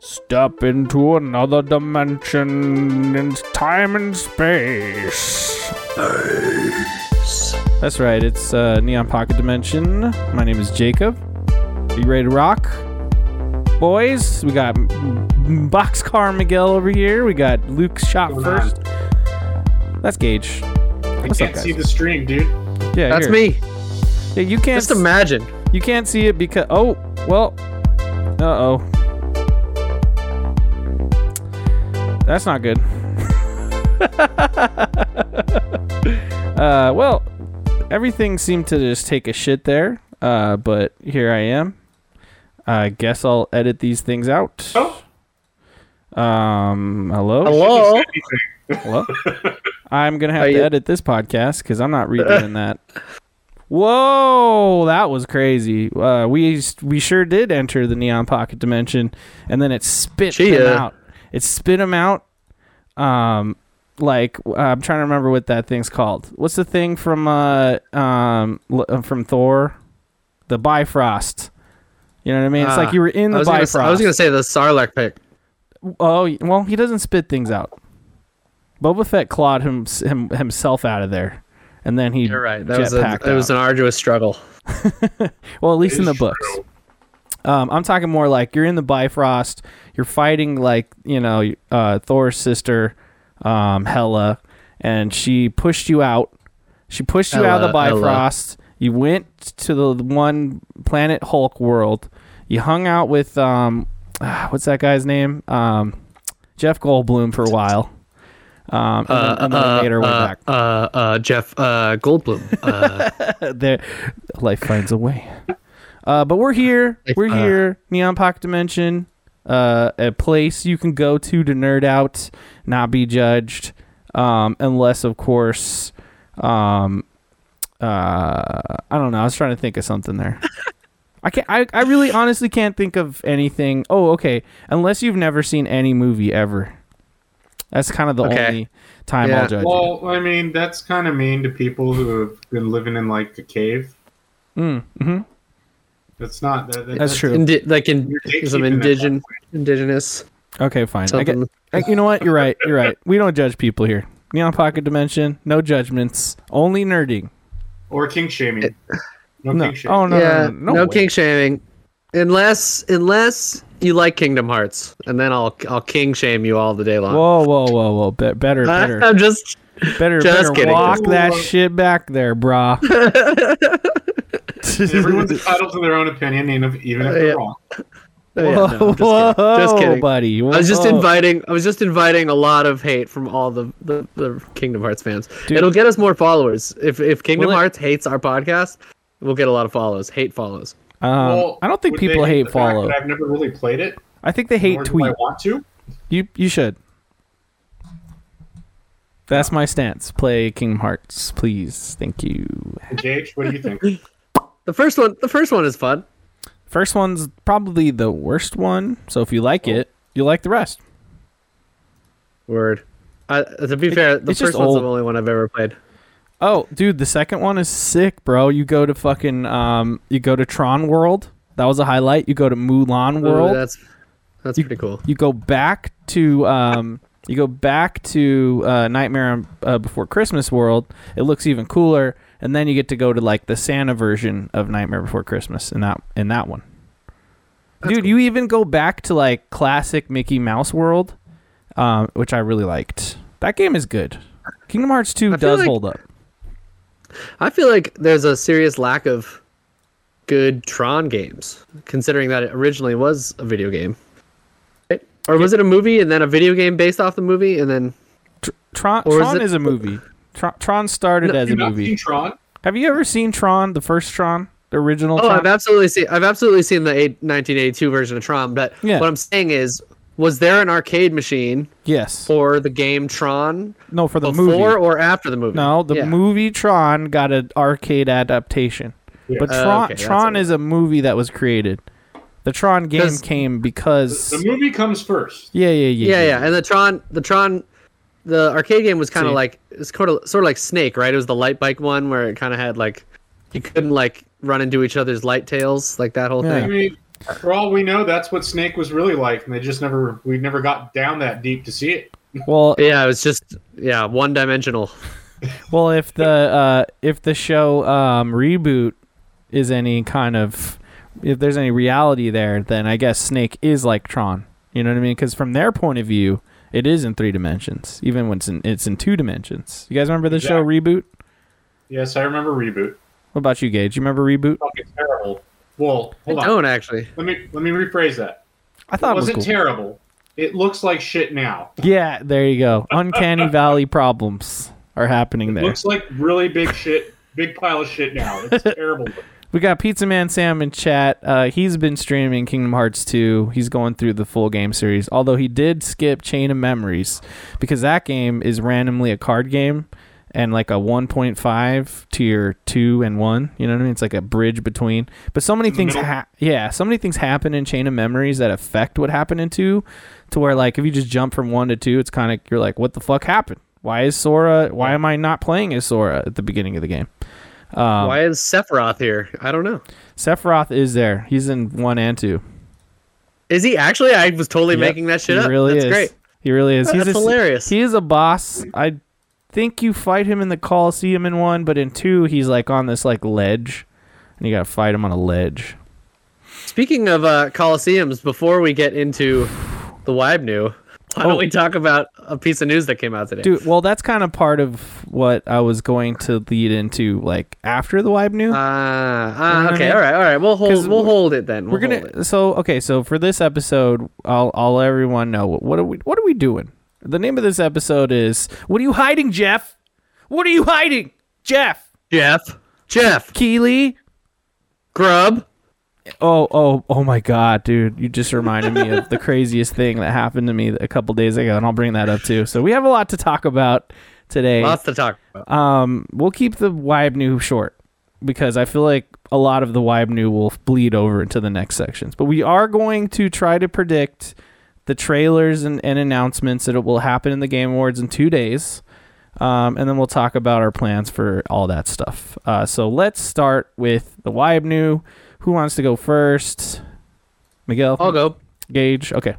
Step into another dimension in time and space. That's right, it's uh, Neon Pocket Dimension. My name is Jacob. Are you ready to rock? Boys, we got M- M- Boxcar Miguel over here. We got Luke shot Going on. first. That's Gage. I What's up, can't see the stream, dude. Yeah, That's here. me. Yeah, you can't. Just imagine. You can't see it because oh well uh oh. That's not good. uh well everything seemed to just take a shit there. Uh but here I am. I guess I'll edit these things out. Oh. Um hello? Hello. Hello? I'm gonna have Are to you- edit this podcast because I'm not redoing that. Whoa, that was crazy. Uh, we we sure did enter the neon pocket dimension, and then it spit Gee, them uh, out. It spit them out. Um, like uh, I'm trying to remember what that thing's called. What's the thing from uh um uh, from Thor? The Bifrost. You know what I mean? It's like you were in the I gonna, Bifrost. s- I was gonna say the Sarlacc pit. Oh well, he doesn't spit things out. Boba Fett clawed him, him himself out of there, and then he You're right. That was a, jetpacked it was an arduous struggle. well, at least It in the books. true. Um, I'm talking more like you're in the Bifrost. You're fighting like you know uh, Thor's sister, um, Hela, and she pushed you out. She pushed you out of the Hela, Hela. Bifrost. You went to the one planet Hulk world. You hung out with um, what's that guy's name? Um, Jeff Goldblum for a while. Um, and then, and then her way uh, back. uh, uh, Jeff uh, Goldblum. Uh, there life finds a way uh but we're here Life- we're uh. here neon pocket dimension uh a place you can go to to nerd out not be judged um unless of course um uh i don't know i was trying to think of something there I can't. I, I really honestly can't think of anything. Oh, okay. Unless you've never seen any movie ever. That's kind of the Okay. only time Yeah. I'll judge. you. Well, I mean, that's kind of mean to people who have been living in like a cave. Mm, hmm That's not. That, that- That's true. indi- like in You're some gatekeeping indigenous Okay, fine. I get, something. Like, you know what? You're right. You're right. We don't judge people here. Neon Pocket Dimension, no judgments, only nerding. Or king shaming. No, No. king shaming. Oh no, yeah, no, no, no, no, way. king shaming, unless unless you like Kingdom Hearts, and then I'll I'll king shame you all the day long. Whoa, whoa, whoa, whoa! Be- better, better, I'm just better, just better. kidding. Walk that Whoa. shit back there, brah. Everyone's entitled to their own opinion, even if, even if they're Yeah. wrong. Oh, yeah, whoa, no, I'm just kidding. whoa, Just kidding. buddy. I was just inviting. I was just inviting a lot of hate from all the the, the Kingdom Hearts fans. Dude. It'll get us more followers. If if Kingdom Will it- Hearts hates our podcast, we'll get a lot of follows. Hate follows. Um, Well, I don't think people hate the fact follow. I've never really played it. I think they hate nor do tweet. I want to. You you should. That's my stance. Play Kingdom Hearts, please. Thank you. Gage, what do you think? The first one. The first one is fun. First one's probably the worst one. So if you like it, you like the rest. Word. I, to be fair, the first one's old. the only one I've ever played. Oh, dude, the second one is sick, bro. You go to fucking um, you go to Tron World. That was a highlight. You go to Mulan World. that's that's You- pretty cool. you go back to um, you go back to uh, Nightmare on, uh, Before Christmas World. It looks even cooler, and then you get to go to like the Santa version of Nightmare Before Christmas in that in that one. That's Dude, cool. you even go back to like classic Mickey Mouse World, um, which I really liked. That game is good. Kingdom Hearts 2 I does like- hold up. I feel like there's a serious lack of good Tron games, considering that it originally was a video game. Right? Or was it a movie and then a video game based off the movie and then Tron, Or is it- is a movie. Tron, Tron started No, as a movie. Tron? Have you ever seen Tron, the first Tron, the original Oh, Tron? I've absolutely seen I've absolutely seen the eight, 1982 version of Tron, but Yeah. what I'm saying is was there an arcade machine yes. for the game Tron No, for the before movie. or after the movie? No, the Yeah. movie Tron got an arcade adaptation. Yeah. But Uh, Tron, okay, Tron it. is a movie that was created. The Tron game came because The movie comes first. yeah, yeah, yeah, Yeah, yeah, and the Tron, the Tron, the arcade game was kind of like it's sort of sort of like Snake, right? It was the light bike one where it kind of had like you couldn't like run into each other's light tails, like that whole Yeah. I thing. mean, For all we know, that's what Snake was really like, and they just never we never got down that deep to see it. Well, Yeah, it was just yeah, one dimensional. well, if the uh, if the show um, reboot is any kind of if there's any reality there, then I guess Snake is like Tron. You know what I mean? Because from their point of view, it is in three dimensions, even when it's in it's in two dimensions. You guys remember the show Reboot? Yes, I remember reboot. What about you, Gage? You remember Reboot? Fucking terrible. Well, hold I on. don't actually. Let me let me rephrase that. I thought it it was wasn't cool. terrible. It looks like shit now. Yeah, there you go. Uncanny Valley problems are happening there. Looks like really big shit, big pile of shit now. It's terrible. We got Pizza Man Sam in chat. Uh, he's been streaming Kingdom Hearts 2. He's going through the full game series, although he did skip Chain of Memories because that game is randomly a card game and like a 1.5 to your 2 and 1. You know what I mean? It's like a bridge between. But so many things middle. ha- yeah, so many things happen in Chain of Memories that affect what happened in 2 to where like if you just jump from 1 to 2, it's kind of you're like what the fuck happened? Why is Sora why am I not playing as Sora at the beginning of the game? Um, Why is Sephiroth here? I don't know. Sephiroth is there. He's in one and two. Is he actually? I was totally Yep, making that shit he up. really That's is. great. He really is. That's He's a, hilarious. He is a boss. I think you fight him in the Coliseum in one, but in two, he's like on this like ledge, and you gotta fight him on a ledge. Speaking of uh, Coliseums, before we get into the Wybnew, why Oh. don't we talk about a piece of news that came out today? Dude, well, that's kind of part of what I was going to lead into, like after the Wibe new. Ah, what I okay, all right, all right. We'll hold, we'll hold it then. We're We'll hold gonna so okay so for this episode I'll I'll let everyone know what are we what are we doing. The name of this episode is "What are you hiding, Geoff? What are you hiding, Geoff? Geoff, Geoff, Keighley? Grub. Oh, oh, oh my God, dude! You just reminded me of the craziest thing that happened to me a couple days ago, and I'll bring that up too. So we have a lot to talk about today. Lots to talk about. Um, we'll keep the Wibe new short because I feel like a lot of the Wibe new will bleed over into the next sections. But we are going to try to predict the trailers and, and announcements that will happen in the Game Awards in two days. Um, and then we'll talk about our plans for all that stuff. Uh, so let's start with the Wibe new. Who wants to go first? Miguel? I'll go. Gage? Okay.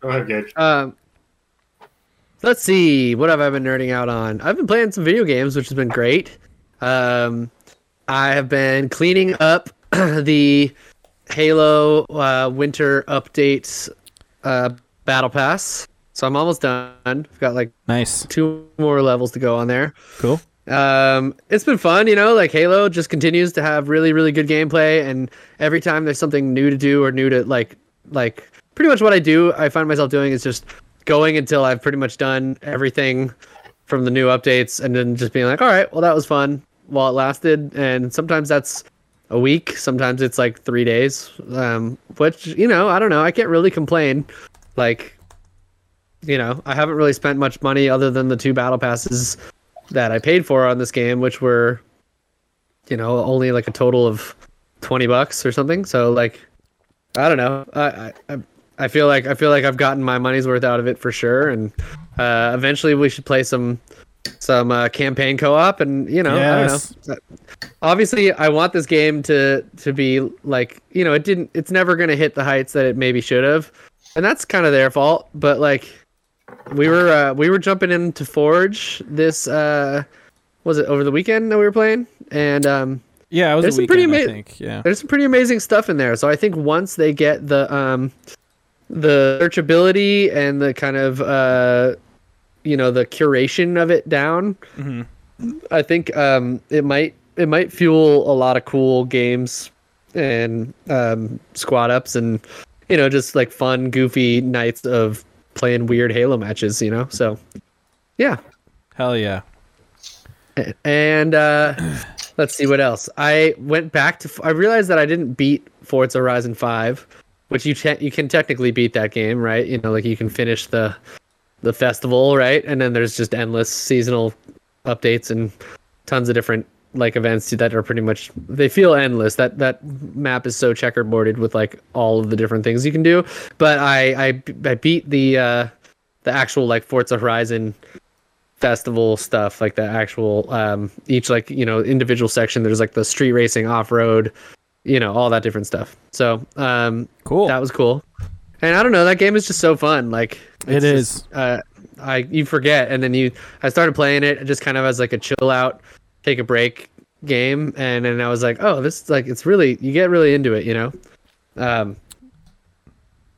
Go ahead, Gage. Um, let's see. What have I been nerding out on? I've been playing some video games, which has been great. Um, I have been cleaning up the Halo uh, Winter Updates uh, Battle Pass. So I'm almost done. I've got like Nice. two more levels to go on there. Cool. Um, it's been fun, you know. Like Halo just continues to have really, really good gameplay, and every time there's something new to do or new to like, like pretty much what I do, I find myself doing is just going until I've pretty much done everything from the new updates, and then just being like, all right, well that was fun while it lasted, and sometimes that's a week, sometimes it's like three days, um, which you know, I don't know, I can't really complain, like. You know, I haven't really spent much money other than the two battle passes that I paid for on this game, which were, you know, only like a total of twenty bucks or something. So like, I don't know. I I I feel like I feel like I've gotten my money's worth out of it for sure. And uh, eventually we should play some some uh, campaign co-op. And you know, Yes. I don't know. Obviously, I want this game to to be like you know, it didn't. It's never gonna hit the heights that it maybe should have, and that's kind of their fault. But like we were uh, we were jumping into Forge this uh was it over the weekend that we were playing and um Yeah, it was There's some pretty weekend, I ama- Yeah. there's some pretty amazing stuff in there. So I think once they get the um the searchability and the kind of uh you know the curation of it down, Mhm. I think um it might it might fuel a lot of cool games and um squad ups and you know just like fun goofy nights of playing weird Halo matches, you know. So yeah. Hell yeah. And uh, let's see what else. I went back to. I realized that I didn't beat Forza Horizon Five, which you te- you can technically beat that game, right? You know, like you can finish the the festival, right? And then there's just endless seasonal updates and tons of different like events that are pretty much they feel endless. That that map is so checkerboarded with like all of the different things you can do. But I I, I beat the uh, the actual like Forza Horizon festival stuff like the actual um each like you know individual section there's like the street racing off-road you know, all that different stuff. So um, Cool. that was cool. And I don't know, that game is just so fun. Like it's just, uh, I you forget, and then you. I started playing it just kind of as like a chill out, take a break game, and then I was like, oh, this is like it's really you get really into it, you know. Um.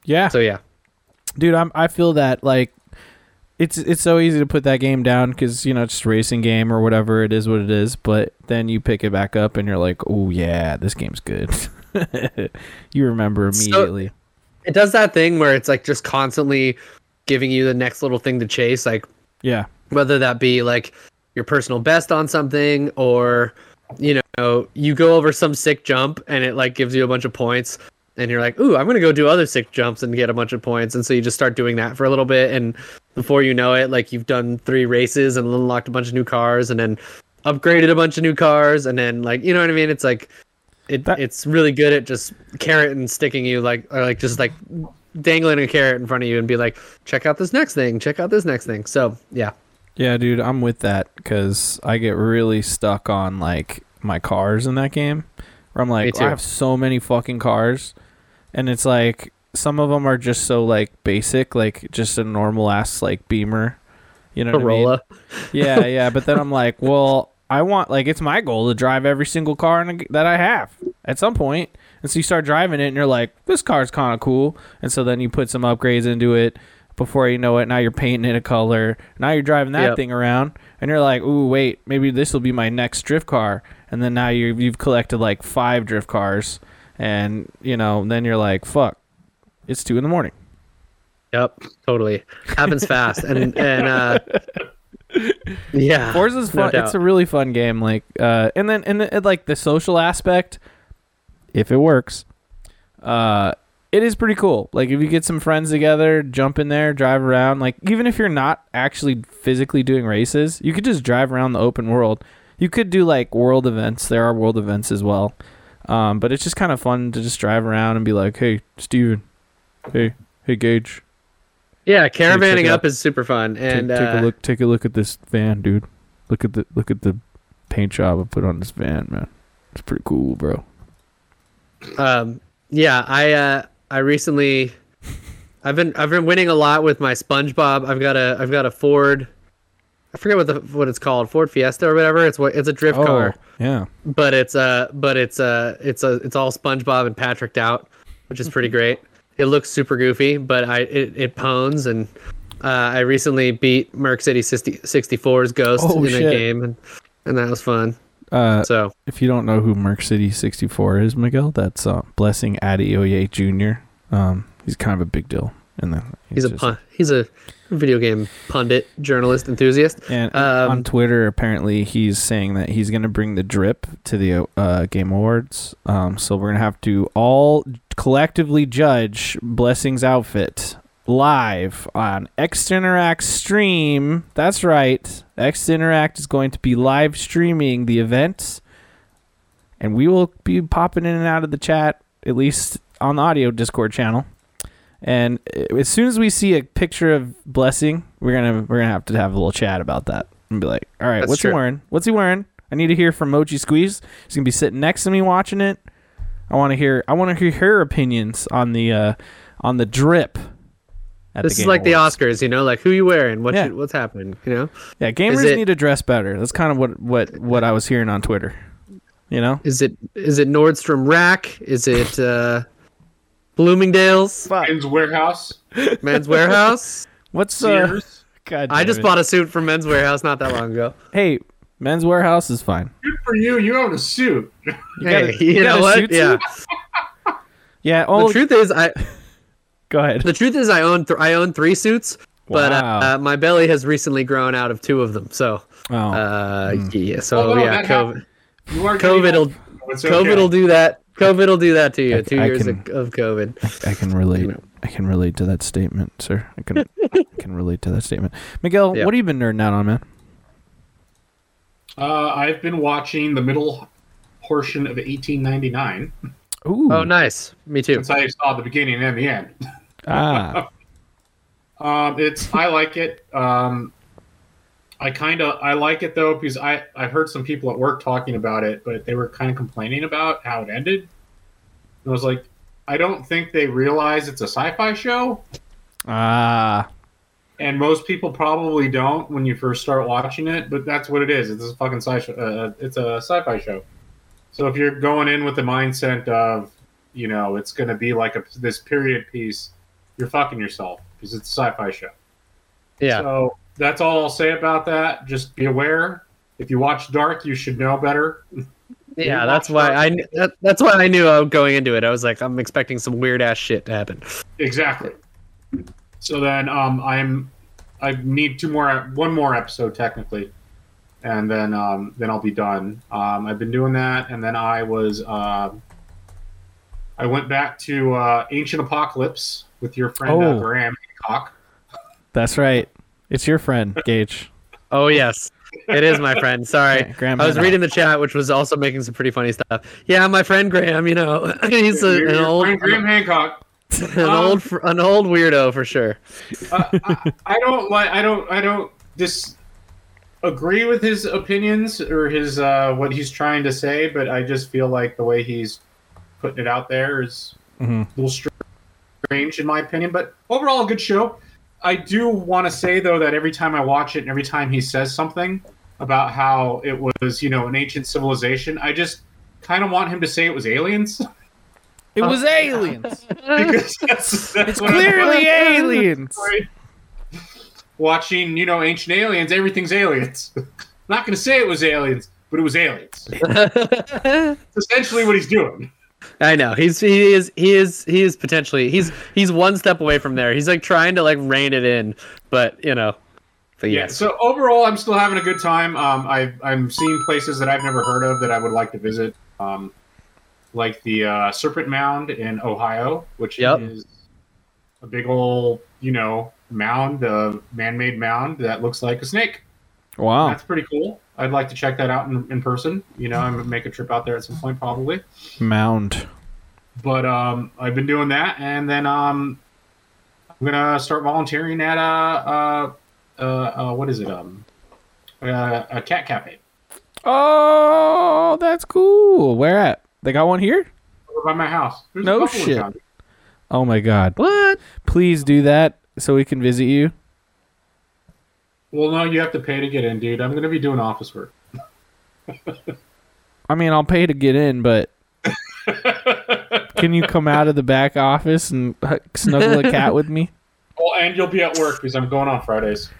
yeah. So yeah. dude i'm i feel that like it's it's so easy to put that game down because you know it's just a racing game or whatever it is what it is but then you pick it back up and you're like oh yeah this game's good you remember So- immediately It does that thing where it's like just constantly giving you the next little thing to chase, like yeah whether that be like your personal best on something or you know you go over some sick jump and it like gives you a bunch of points and you're like ooh i'm gonna go do other sick jumps and get a bunch of points. And so you just start doing that for a little bit and before you know it like you've done three races and unlocked a bunch of new cars and then upgraded a bunch of new cars and then like you know what i mean? It's like it, That- it's really good at just carrot and sticking you like or like just like dangling a carrot in front of you and be like check out this next thing check out this next thing. So yeah yeah dude i'm with that because i get really stuck on like my cars in that game where i'm like i have so many fucking cars and it's like some of them are just so like basic like just a normal ass like beamer you know what I mean? Corolla. yeah, yeah. But then I'm like, well, I want like it's my goal to drive every single car in a, that I have at some point. And so you start driving it, and you're like, this car's kind of cool. And so then you put some upgrades into it. Before you know it, now you're painting it a color. Now you're driving that Yep. thing around, and you're like, ooh, wait, maybe this will be my next drift car. And then now you you've collected like five drift cars, and you know, then you're like, fuck, it's two in the morning. Yep, totally. Happens fast. And and uh yeah. Forza's fun. doubt. it's a really fun game. Like, uh, and then and, and like the social aspect, if it works, uh, it is pretty cool. Like if you get some friends together, jump in there, drive around. Like even if you're not actually physically doing races, you could just drive around the open world. You could do like world events. There are world events as well. Um, but it's just kind of fun to just drive around and be like, "Hey, Steven. Hey, hey, Gage. Yeah, caravanning it up is super fun. Take, And take uh, a look. Take a look at this van, dude. Look at the look at the paint job I put on this van, man. It's pretty cool, bro. um yeah, I uh I recently I've been I've been winning a lot with my SpongeBob. I've got a I've got a Ford I forget what the what it's called, Ford Fiesta or whatever. It's what it's a drift car. Oh, yeah. but it's uh but it's uh it's a it's all SpongeBob and Patricked out, which is pretty great. It looks super goofy, but I it, it pones and uh, I recently beat Merc City 60, 64's Ghost Oh, in shit. a game and and that was fun. Uh, So if you don't know who Merc City 64 is, Miguel, that's uh, Blessing Adeoye Jr. Um, he's kind of a big deal. And then he's a just- pun- he's a video game pundit, journalist, enthusiast. And Um, on Twitter, apparently, he's saying that he's going to bring the drip to the uh, Game Awards. Um, so we're going to have to all collectively judge Blessing's outfit live on X Interact stream. That's right. X Interact is going to be live streaming the event, and we will be popping in and out of the chat, at least on the audio Discord channel. And as soon as we see a picture of Blessing, we're gonna we're gonna have to have a little chat about that and be like, all right, That's what's true. he wearing? What's he wearing? I need to hear from Mochi Squeeze. He's gonna be sitting next to me watching it. I want to hear I want to hear her opinions on the uh, on the drip. At This the is Game like the Oscars, you know, like who you wearing, what Yeah. you, what's happening, you know? Yeah, gamers it- need to dress better. That's kind of what what what I was hearing on Twitter. You know, Is it is it Nordstrom Rack? Is it uh, Bloomingdale's Men's Wearhouse, Men's Wearhouse? what's uh? God I just it. bought a suit from Men's Wearhouse not that long ago. Hey, Men's Wearhouse is fine. Good for you. You own a suit. You hey, got a- you, you got know a what? suit Yeah. Yeah. Oh, The truth is, I go ahead. the truth is I own th- I own three suits, but Wow. uh, uh, my belly has recently grown out of two of them. So Oh, uh, yeah. So Oh, no, yeah, COVID, You are COVID will It's COVID okay. will do that. COVID will do that to you. I- two I years can- of, of COVID. I can relate. I can relate to that statement, sir. I can I can relate to that statement. Miguel, Yeah. what have you been nerding out on, man? Uh, I've been watching the middle portion of 1899 Ooh. Oh, nice. Me too. since I saw the beginning and the end. Ah. Um, it's I like it. Um, I kind of I like it though because I I heard some people at work talking about it, but they were kind of complaining about how it ended. And I was like, I don't think they realize it's a sci-fi show, Ah, and most people probably don't when you first start watching it. But that's what it is. It's a fucking sci. Uh, it's a sci-fi show. So if you're going in with the mindset of, you know, it's going to be like a this period piece, you're fucking yourself because it's a sci-fi show. Yeah. So that's all I'll say about that. Just be aware. If you watch Dark, you should know better. Yeah, that's why Dark. I that, that's why I knew I was going into it. I was like, I'm expecting some weird ass shit to happen. Exactly. So then, um, I'm I need two more, one more episode technically, and then um, then I'll be done. Um, I've been doing that, and then I was um I went back to uh, Ancient Apocalypse with your friend uh, Oh. Graham Hancock. that's right. It's your friend, Gage. Oh yes, it is my friend. Sorry, Yeah, Graham I was reading the chat, which was also making some pretty funny stuff. Yeah, my friend Graham. You know, he's a, an old Graham Hancock. an old an old weirdo for sure. uh, I, I don't like. I don't. I don't dis agree with his opinions or his uh, what he's trying to say, but I just feel like the way he's putting it out there is Mhm. a little strange in my opinion. But overall, a good show. I do want to say though that every time I watch it and every time he says something about how it was, you know, an ancient civilization, I just kind of want him to say it was aliens It was aliens. because that's, that's It's clearly aliens. Watching, you know, ancient aliens, everything's aliens. Not going to say it was aliens, but it was aliens. It's essentially what he's doing. I know he's he is he is he is potentially he's he's one step away from there. He's like trying to like rein it in, but you know, but Yeah. yes, So overall, I'm still having a good time. Um, I, I'm seeing places that I've never heard of that I would like to visit, um, like the uh, Serpent Mound in Ohio, which Yep. is a big old, you know, mound, a man-made mound that looks like a snake. Wow. That's pretty cool. I'd like to check that out in, in person. You know, I'm gonna make a trip out there at some point probably. Mound. But um, I've been doing that, and then um, I'm gonna start volunteering at a uh, uh, uh, what is it um, a cat cafe Oh, that's cool. Where at? They got one here? over by my house. There's No a couple in shit. Oh my god. what? Please do that so we can visit you. Well, no, you have to pay to get in, dude. I'm gonna be doing office work. I mean, I'll pay to get in, but can you come out of the back office and snuggle a cat with me? Well, and you'll be at work because I'm going on Fridays.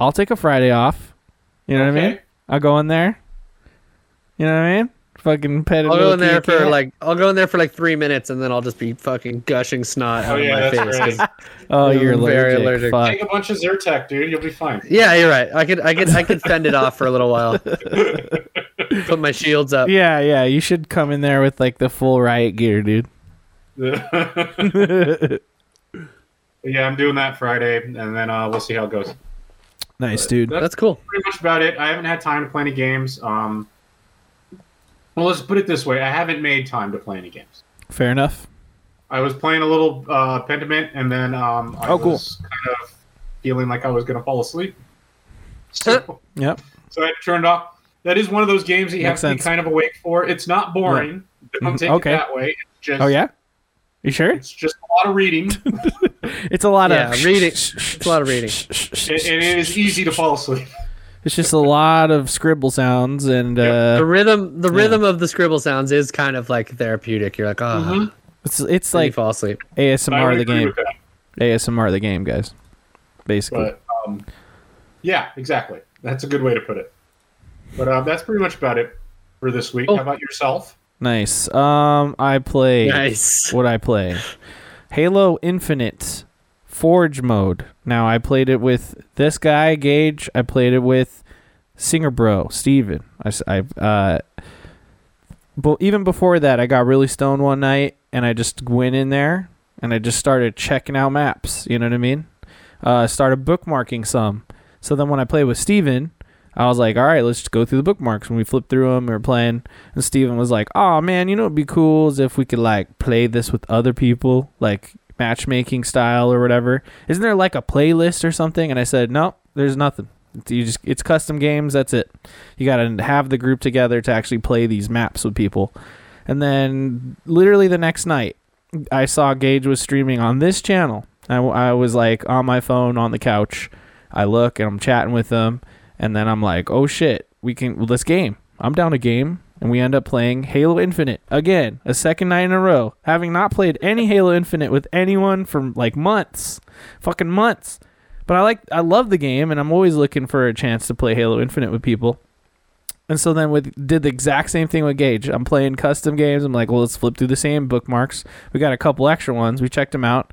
I'll take a Friday off. You know what I mean? I'll go in there. You know what I mean? Fucking pet a I'll go in there for cat. like I'll go in there for like three minutes and then I'll just be fucking gushing snot Oh out yeah, of my that's face. right. Oh, you're I'm very allergic. allergic. Fuck. Take a bunch of Zyrtec, dude. You'll be fine. Yeah, you're right. I could I could I could fend it off for a little while. Put my shields up. Yeah, yeah. You should come in there with like the full riot gear, dude. yeah, I'm doing that Friday, and then uh, we'll see how it goes. nice, dude. That's That's cool. pretty much about it. I haven't had time to play any games. Um, well, let's put it this way: I haven't made time to play any games. Fair enough. I was playing a little uh, Pentiment, and then um, I Oh, cool. was kind of feeling like I was going to fall asleep. So, Yep. so I turned off. That is one of those games that you Makes have to sense. be kind of awake for. It's not boring. Don't Mhm. take Okay. it that way. It's just, Oh yeah. You sure? It's just a lot of reading. It's a lot Yeah, of reading. It's a lot of reading. and, and it is easy to fall asleep. It's just a lot of scribble sounds and The uh, rhythm the rhythm of the scribble sounds is kind of like therapeutic. You're like, oh, Mhm. it's it's like like fall asleep. ASMR of the game. ASMR of the game, guys. Basically. But um, yeah, exactly. That's a good way to put it. But uh, that's pretty much about it for this week. Oh. How about yourself? Nice. Um, I play. Nice. What I play? Halo Infinite Forge mode. Now I played it with this guy Gage. I played it with Singer Bro Steven. I, uh, but even before that, I got really stoned one night and I just went in there and I just started checking out maps. You know what I mean? Uh, started bookmarking some. So then when I played with Steven, I was like, all right, let's just go through the bookmarks. When we flipped through them, we were playing, and Steven was like, oh man, you know what'd be cool if we could like play this with other people, like matchmaking style or whatever. Isn't there like a playlist or something? And I said, no, there's nothing. You just it's custom games. That's it. You got to have the group together to actually play these maps with people. And then literally the next night, I saw Gage was streaming on this channel. I, I was like on my phone on the couch. I look and I'm chatting with him, and then I'm like, oh shit, we can well, game. I'm down to game, and we end up playing Halo Infinite again, a second night in a row, having not played any Halo Infinite with anyone for like months, fucking months. But I like, I love the game, and I'm always looking for a chance to play Halo Infinite with people. And so then with did the exact same thing with Gage. I'm playing custom games. I'm like, well, let's flip through the same bookmarks. We got a couple extra ones. We checked them out.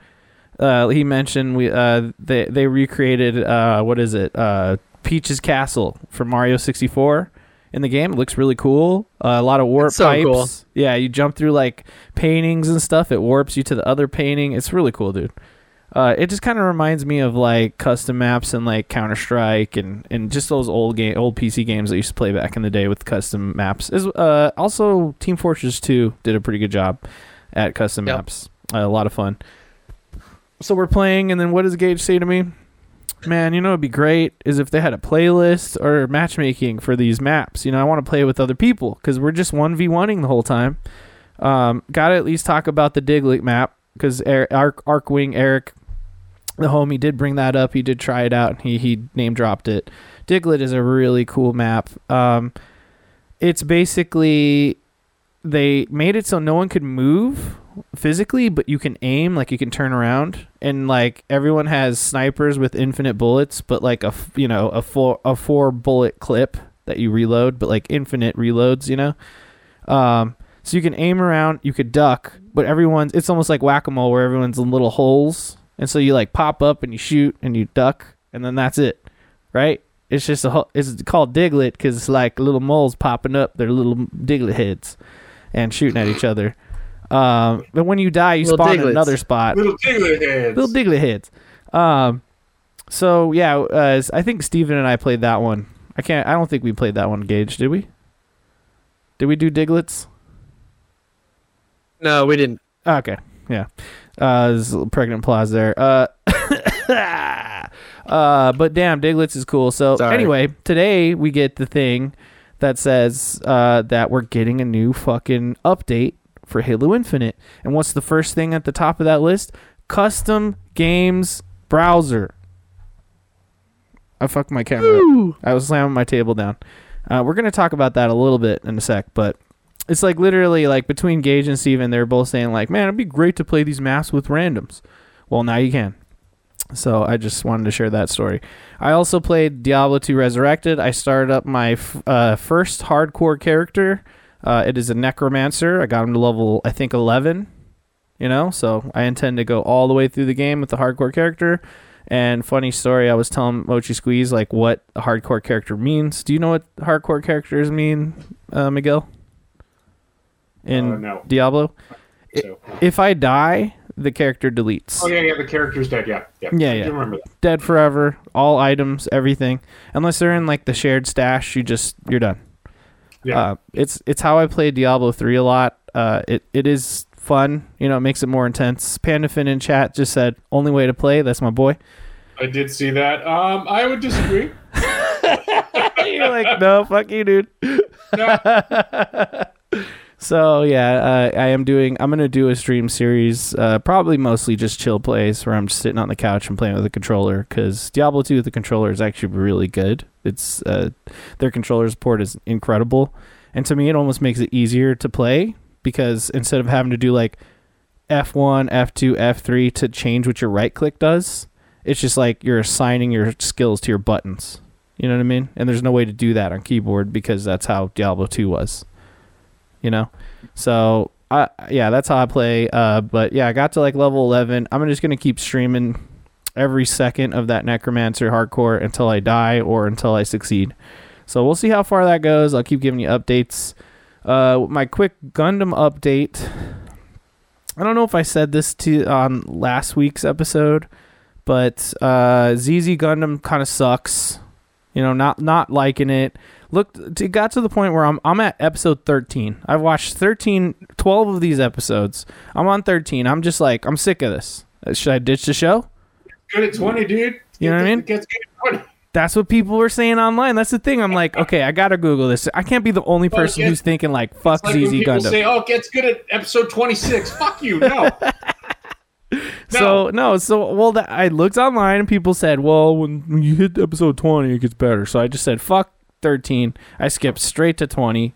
Uh, he mentioned we uh, they they recreated uh, what is it? Uh, Peach's Castle from Mario 64 in the game. It looks really cool. Uh, a lot of warp so pipes. cool. Yeah, you jump through like paintings and stuff. It warps you to the other painting. It's really cool, dude. Uh, it just kind of reminds me of like custom maps and like Counter Strike and, and just those old game old PC games that I used to play back in the day with custom maps. Is uh, also Team Fortress 2 did a pretty good job at custom Yep. maps. Uh, a lot of fun. So we're playing, and then what does Gage say to me? Man, you know it'd be great is if they had a playlist or matchmaking for these maps. You know, I want to play with other people because we're just one v oneing the whole time. Um, Got to at least talk about the Diglett map because Arc Arcwing Eric, the homie, did bring that up. He did try it out. He he name dropped it. Diglett is a really cool map. Um, it's basically they made it so no one could move physically, but you can aim, like you can turn around, and like everyone has snipers with infinite bullets, but like a you know a four a four bullet clip that you reload, but like infinite reloads, you know. Um, so you can aim around, you could duck, but everyone's it's almost like whack a mole where everyone's in little holes, and so you like pop up and you shoot and you duck, and then that's it, right? It's just a ho- it's called Diglett because it's like little moles popping up, they're little Diglett heads, and shooting at each other. Um, but when you die, you Little spawn in another spot. Little Diglett heads. Little Diglett heads. Um, so yeah, uh, I think Steven and I played that one. I can't. I don't think we played that one. Gage, did we? Did we do Diglets? No, we didn't. Okay, yeah. Uh, there's a little pregnant pause there. Uh, uh, but damn, Diglets is cool. So Sorry. anyway, today we get the thing that says uh, that we're getting a new fucking update for Halo Infinite. And what's the first thing at the top of that list? Custom games browser. I fucked my camera. up. I was slamming my table down. Uh, we're gonna talk about that a little bit in a sec, but it's like literally like between Gage and Steven, they're both saying like, "Man, it'd be great to play these maps with randoms." Well, now you can. So I just wanted to share that story. I also played Diablo 2 Resurrected. I started up my f- uh, first hardcore character. Uh, it is a necromancer. I got him to level I think 11. You know, so I intend to go all the way through the game with the hardcore character. And funny story, I was telling Mochi Squeeze like what a hardcore character means. Do you know what hardcore characters mean, uh, Miguel? In Uh, no. Diablo, So. if I die, the character deletes. Oh yeah, yeah. The character's dead. Yeah, yeah. Yeah, yeah. remember that. Dead forever. All items, everything, unless they're in like the shared stash. You just you're done. Yeah. Uh, it's it's how I play Diablo three a lot. Uh, it it is fun. You know, it makes it more intense. Pandafin in chat just said only way to play. That's my boy. I did see that. Um, I would disagree. You're like, no, fuck you, dude. No. So yeah, uh, I am doing. I'm gonna do a stream series, uh, probably mostly just chill plays, where I'm just sitting on the couch and playing with the controller. Because Diablo 2 with the controller is actually really good. It's uh, their controller support is incredible, and to me, it almost makes it easier to play because instead of having to do like F1, F2, F3 to change what your right click does, it's just like you're assigning your skills to your buttons. You know what I mean? And there's no way to do that on keyboard because that's how Diablo 2 was. You know? So, I yeah, that's how I play. Uh, but yeah, I got to like level 11. I'm just to keep streaming every second of that Necromancer hardcore until I die or until I succeed. So, we'll see how far that goes. I'll keep giving you updates. Uh, my quick Gundam update. I don't know if I said this to on last week's episode, but uh, ZZ Gundam kind of sucks. You know, not not liking it. Look, it got to the point where I'm I'm at episode 13. I've watched 13, 12 of these episodes. I'm on 13. I'm just like I'm sick of this. Uh, Should I ditch the show? good at twenty, dude. You know what I mean? Gets good at twenty. That's what people were saying online. That's the thing. I'm like, okay, I gotta Google this. I can't be the only person yeah. who's thinking like, fuck like ZZ people Gundam. say, "Oh, it gets good at episode 26." Fuck you. No. So no, so well, that, I looked online and people said, well, when, when you hit episode twenty, it gets better. So I just said, fuck thirteen. I skipped straight to twenty,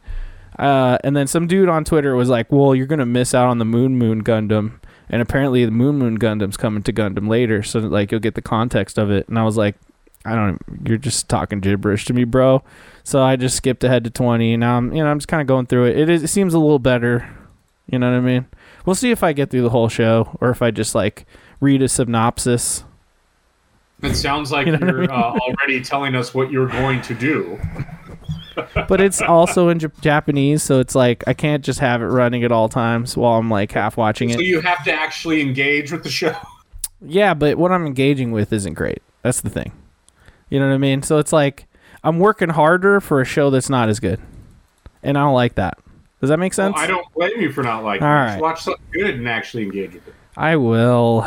uh, and then some dude on Twitter was like, well, you're gonna miss out on the Moon Moon Gundam, and apparently the Moon Moon Gundam's coming to Gundam later, so like you'll get the context of it. And I was like, I don't, you're just talking gibberish to me, bro. So I just skipped ahead to twenty. Now I'm, you know, I'm just kind of going through it. It is, it seems a little better. You know what I mean? We'll see if I get through the whole show or if I just like read a synopsis. It sounds like You know what I you're mean? uh, already telling us what you're going to do. But it's also in Jap- Japanese, so it's like I can't just have it running at all times while I'm like half watching it. So you have to actually engage with the show. Yeah, but what I'm engaging with isn't great. That's the thing. You know what I mean? So it's like I'm working harder for a show that's not as good. And I don't like that. Does that make sense? Well, I don't blame you for not liking All it. right. Just watch something good and actually engage with it. I will.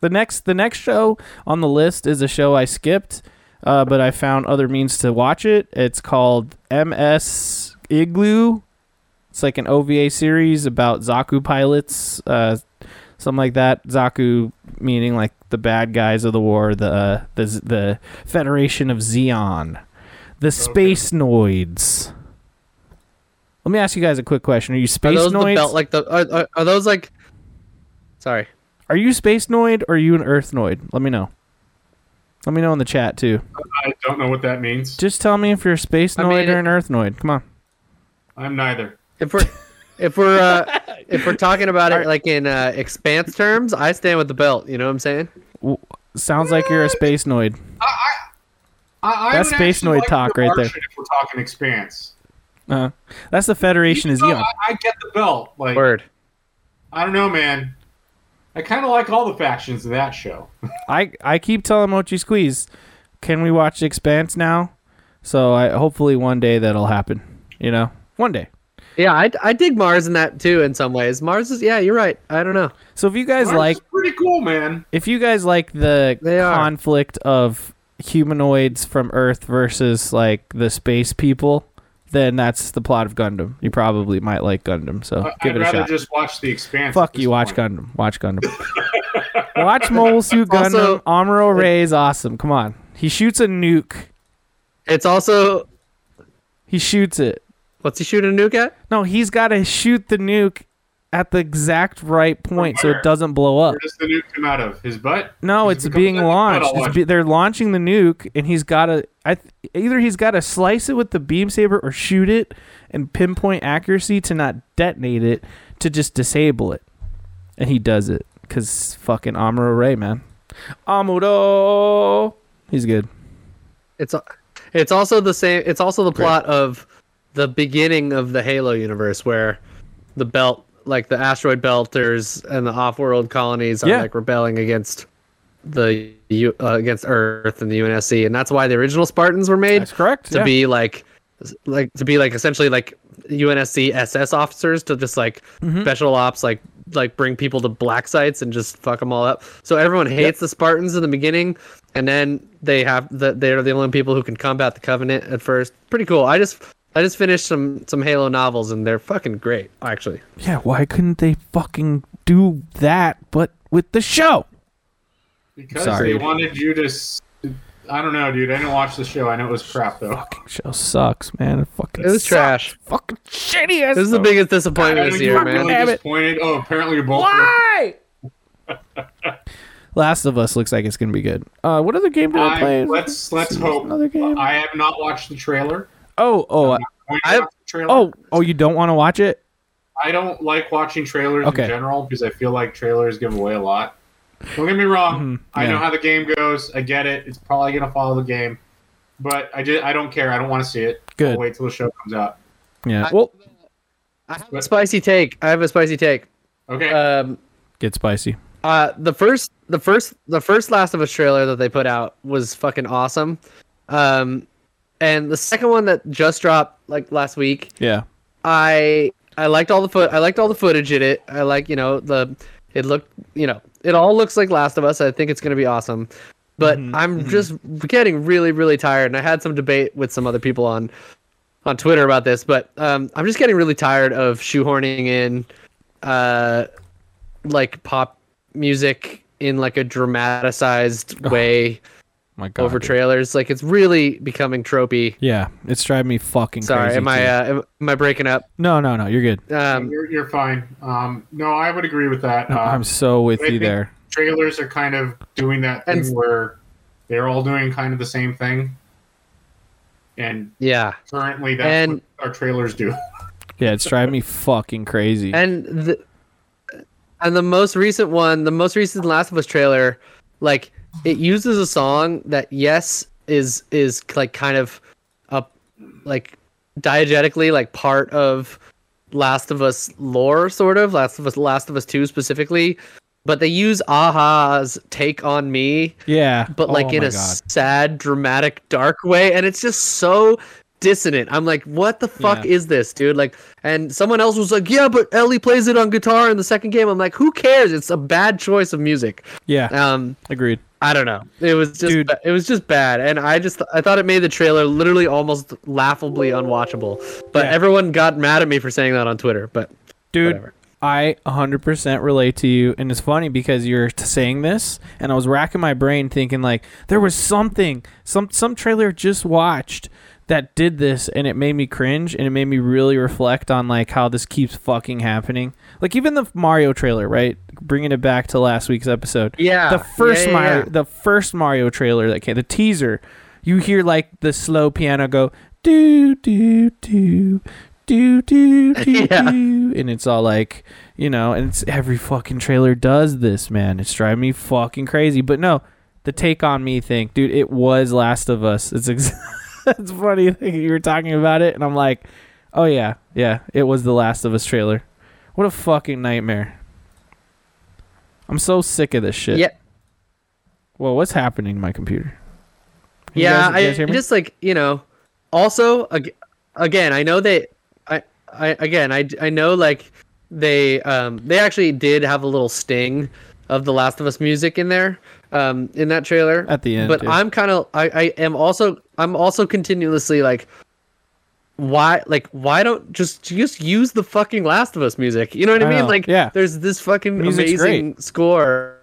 The next the next show on the list is a show I skipped, uh, but I found other means to watch it. It's called MS Igloo. It's like an OVA series about Zaku pilots, uh, something like that. Zaku meaning like the bad guys of the war, the uh, the the Federation of Zeon, the Space Noids. Let me ask you guys a quick question: Are you Are Space the Noids? belt like the are, are, are those like Sorry. Are you Space Noid or are you an Earth Noid? Let me know. Let me know in the chat too. I don't know what that means. Just tell me if you're a Space I Noid mean, or an Earth Noid. Come on. I'm neither. If we're if we're uh, if we're talking about Alright. it like in uh, expanse terms, I stand with the belt. You know what I'm saying? Sounds like you're a Space Noid. I, I That's Space actually Noid like talk right there. If we're talking expanse, Uh, that's the Federation of Even though Zeon. I, I get the belt. Like Word. I don't know, man. I kind of like all the factions of that show. I I keep telling Mochi Squeeze, can we watch Expanse now? So I hopefully one day that'll happen. You know, one day. Yeah, I, I dig Mars in that too in some ways. Mars is yeah, you're right. I don't know. So if you guys Mars like is pretty cool, man. if you guys like the They are. conflict of humanoids from Earth versus like the space people, then that's the plot of Gundam. You probably might like Gundam, so I- give I'd it a rather shot. just watch the expanse. Fuck you, watch point. Gundam. Watch Gundam. watch Mobile Suit Gundam. Also- Amuro Ray is awesome. Come on. He shoots a nuke. It's also He shoots it. what's he shooting a nuke at? No, he's got to shoot the nuke at the exact right point so it doesn't blow up. Where does the nuke come out of? His butt? No, If it's it being out of his butt, launched. It's be, they're launching the nuke, and he's got to. I either he's got to slice it with the beam saber or shoot it and pinpoint accuracy to not detonate it to just disable it, and he does it because fucking Amuro Ray, man, Amuro, he's good. It's it's also the same. It's also the plot of the beginning of the Halo universe where the belt, like the asteroid belters and the off-world colonies, are Yeah. like rebelling against the U, uh, against Earth and the UNSC, and that's why the original Spartans were made That's correct. to yeah. be like like to be like essentially like UNSC SS officers to just like Mm-hmm. special ops like like bring people to black sites and just fuck them all up. So everyone hates the Spartans in the beginning and then they have the they're the only people who can combat the covenant at first. Pretty cool. I just I just finished some some Halo novels and they're fucking great actually. yeah. Why couldn't they fucking do that, but with the show? Because Sorry. they wanted you to. I don't know, dude. I didn't watch the show. I know it was crap though. Fucking show sucks, man. It fucking It was sucks. trash. Fucking shitty This is the biggest disappointment I this year, man. really disappointed. Oh, apparently you're both. Why? Last of Us looks like it's gonna be good. Uh, what other game did I, I, play? let's let's hope. Another game. I have not watched the trailer. Oh, oh, I- I- watch the trailer. oh, oh! You don't want to watch it? I don't like watching trailers Okay. in general because I feel like trailers give away a lot. Don't get me wrong. Mhm, I yeah. know how the game goes. I get it. It's probably gonna follow the game, but I just I don't care. I don't want to see it. Good. I'll wait till the show comes out. Yeah. I- well, I have a spicy take. I have a spicy take. Okay. Um get spicy. Uh, the first, the first, the first Last of Us trailer that they put out was fucking awesome. Um, and the second one that just dropped like last week, Yeah. I I liked all the foot. I liked all the footage in it. I like you know the it looked you know it all looks like Last of Us. I think it's gonna be awesome. But Mhm, I'm mhm. just getting really, really tired. And I had some debate with some other people on on Twitter about this, but um, I'm just getting really tired of shoehorning in uh, like pop music in like a dramatized way My God. over dude. trailers. Like it's really becoming tropey. Yeah, it's driving me fucking Sorry, crazy. am I uh, am, am I breaking up? no, no, no. You're good. Um, you're, you're fine. Um, no, I would agree with that. No, Um, I'm so with you there. trailers are kind of doing that thing And- where they're all doing kind of the same thing, and yeah, currently that's And- what our trailers do. Yeah, it's driving me fucking crazy. and the and the most recent one, the most recent Last of Us trailer, like it uses a song that yes is is like kind of up like diegetically like part of Last of Us lore, sort of Last of Us Last of Us Two specifically, but they use a-ha's "Take on Me" yeah, but like oh in a God. sad, dramatic, dark way, and it's just so dissonant. I'm like, what the fuck Yeah. is this, dude? Like, and someone else was like, yeah, but Ellie plays it on guitar in the second game. I'm like, who cares? It's a bad choice of music. yeah, Um, agreed. I don't know. It was just Dude. it was just bad, and I just, I thought it made the trailer literally almost laughably unwatchable. But Yeah. everyone got mad at me for saying that on Twitter. But Dude, whatever. I 100% relate to you, and it's funny because you're saying this, and I was racking my brain thinking like there was something, some some trailer just watched that did this, and it made me cringe, and it made me really reflect on like how this keeps fucking happening. Like even the Mario trailer, right? Bringing it back to last week's episode. Yeah, the first yeah, yeah, Mario, yeah. the first Mario trailer that came, the teaser, you hear like the slow piano go do do do do do do Yeah. do, and it's all like you know, and it's every fucking trailer does this, man. It's driving me fucking crazy. But no, the take on me thing, dude, it was Last of Us. It's ex- it's funny you were talking about it, and I'm like, oh yeah, yeah, it was the Last of Us trailer. What a fucking nightmare. I'm so sick of this shit. yeah, Well, what's happening to my computer? You yeah. guys- guys I just like you know. Also, ag- again, I know that I, I again, I, I know like they um they actually did have a little sting of the Last of Us music in there um in that trailer At the end, But yeah. I'm kind of I I am also I'm also continuously like why like why don't just just use the fucking Last of Us music? You know what I, I mean? know, Like yeah. there's this fucking Music's amazing score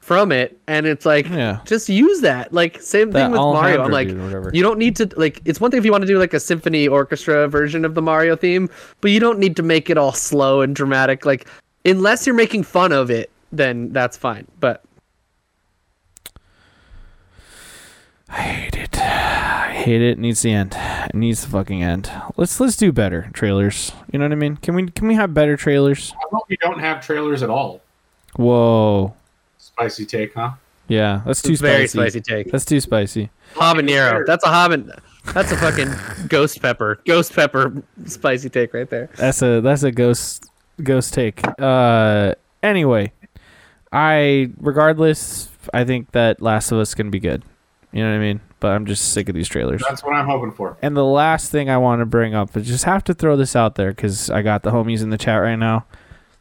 from it and it's like Yeah. just use that. Like same thing with Mario. I'm like dude or whatever. you don't need to like it's one thing if you want to do like a symphony orchestra version of the Mario theme, but you don't need to make it all slow and dramatic like unless you're making fun of it, then that's fine. But I hate it. I hate it. It needs the end. It needs the fucking end. Let's let's do better trailers. You know what I mean? Can we can we have better trailers? I hope you don't have trailers at all. Whoa. Spicy take, huh? Yeah, that's too very spicy. spicy take. That's too spicy. Habanero. That's a haban. That's a fucking ghost pepper. Ghost pepper spicy take right there. That's a that's a ghost ghost take. Uh anyway, I regardless, I think that Last of Us can be good. You know what I mean? But I'm just sick of these trailers. That's what I'm hoping for. And the last thing I want to bring up is just have to throw this out there because I got the homies in the chat right now.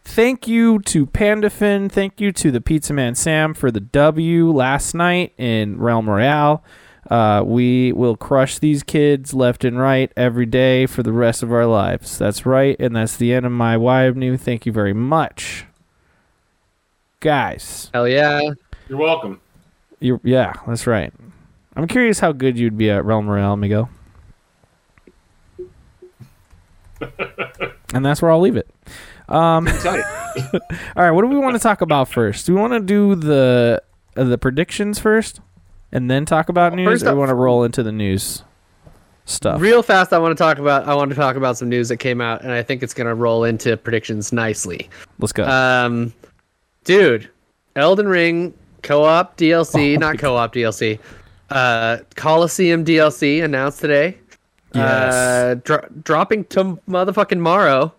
Thank you to Pandafin. Thank you to the Pizza Man Sam for the W last night in Realm Royale. Uh, we will crush these kids left and right every day for the rest of our lives. That's right, and that's the end of my why new. Thank you very much, guys. Hell yeah. You're welcome. You yeah, that's right. I'm curious how good you'd be at Realm Royale, Miguel. and that's where I'll leave it. Um, all right, what do we want to talk about first? Do we want to do the uh, the predictions first, and then talk about news, or do we want to roll into the news stuff? Real fast, I want to talk about. I want to talk about some news that came out, and I think it's gonna roll into predictions nicely. Let's go. Um, dude, Elden Ring co-op DLC, Oh not co-op DLC. Uh, Coliseum DLC announced today. Yes. Uh, dro- dropping to motherfucking Morrow.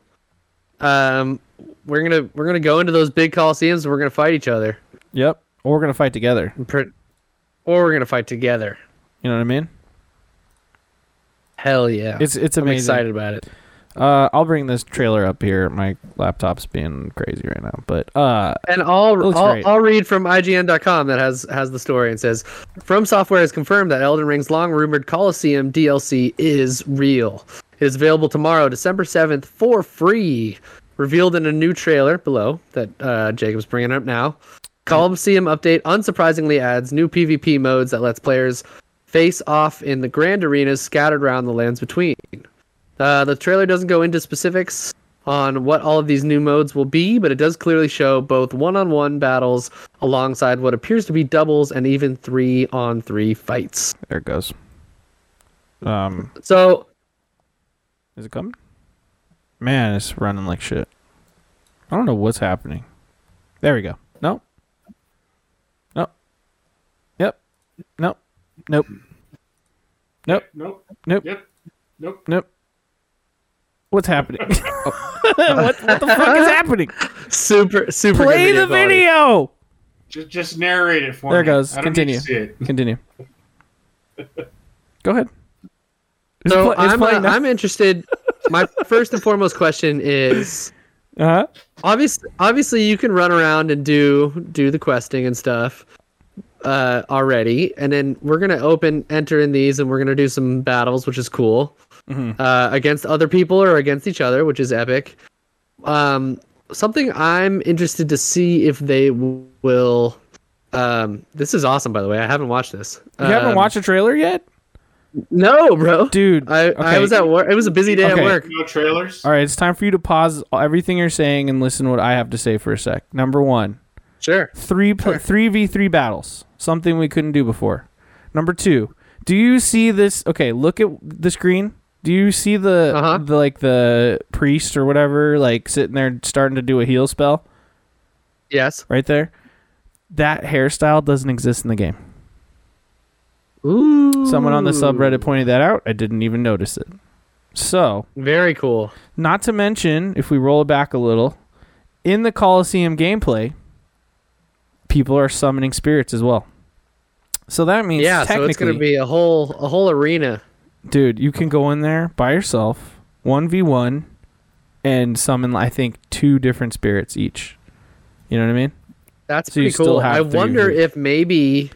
Um, we're gonna we're gonna go into those big Coliseums. and We're gonna fight each other, yep. Or we're gonna fight together. Pre- or we're gonna fight together. You know what I mean? Hell yeah! It's it's amazing. I'm excited about it. Uh, I'll bring this trailer up here. My laptop's being crazy right now, but uh, And I'll I'll. I'll read from IGN.com that has has the story and says, "From Software has confirmed that Elden Ring's long rumored Coliseum DLC is real. It is available tomorrow, December seventh, for free. Revealed in a new trailer below that uh, Jacob's bringing up now. Coliseum update unsurprisingly adds new PvP modes that lets players face off in the grand arenas scattered around the lands between. Uh, the trailer doesn't go into specifics on what all of these new modes will be, but it does clearly show both one-on-one battles alongside what appears to be doubles and even three-on-three fights. there it goes. Um, So, is it coming? Man, it's running like shit. I don't know what's happening. There we go. No. Nope. Yep. Nope. Nope. Nope. Nope. Nope. Yep. Nope. Nope. What's happening? what, what the fuck is happening? super, super. Play good the quality. video. Just just narrate it for me. There it goes. I don't need to Continue. see it. Continue. Go ahead. It's So pl- I'm, uh. I'm interested. My first and foremost question is: Uh-huh. obviously, obviously, you can run around and do do the questing and stuff uh, already, and then we're gonna open enter in these, and we're gonna do some battles, which is cool, Mhm. uh, against other people or against each other, which is epic. Um, something I'm interested to see if they w- will. Um, this is awesome, by the way. I haven't watched this. You haven't Um, watched the trailer yet, No, bro. dude. I, I was at work. It was a busy day Okay. at work. No trailers. All right, it's time for you to pause everything you're saying and listen to what I have to say for a sec. Number one, Sure. three pl- three v three battles, something we couldn't do before. Number two, do you see this? Okay, look at the screen. Do you see the Uh-huh. the like the priest or whatever like sitting there starting to do a heal spell Yes. right there? That hairstyle doesn't exist in the game. Ooh. Someone on the subreddit pointed that out. I didn't even notice it. So, Very cool. not to mention, if we roll it back a little, in the Coliseum gameplay, people are summoning spirits as well. So that means Yeah, so it's technically, gonna be a whole a whole arena. Dude, you can go in there by yourself, one v one, and summon I think two different spirits each. You know what I mean? That's So pretty cool. I wonder if maybe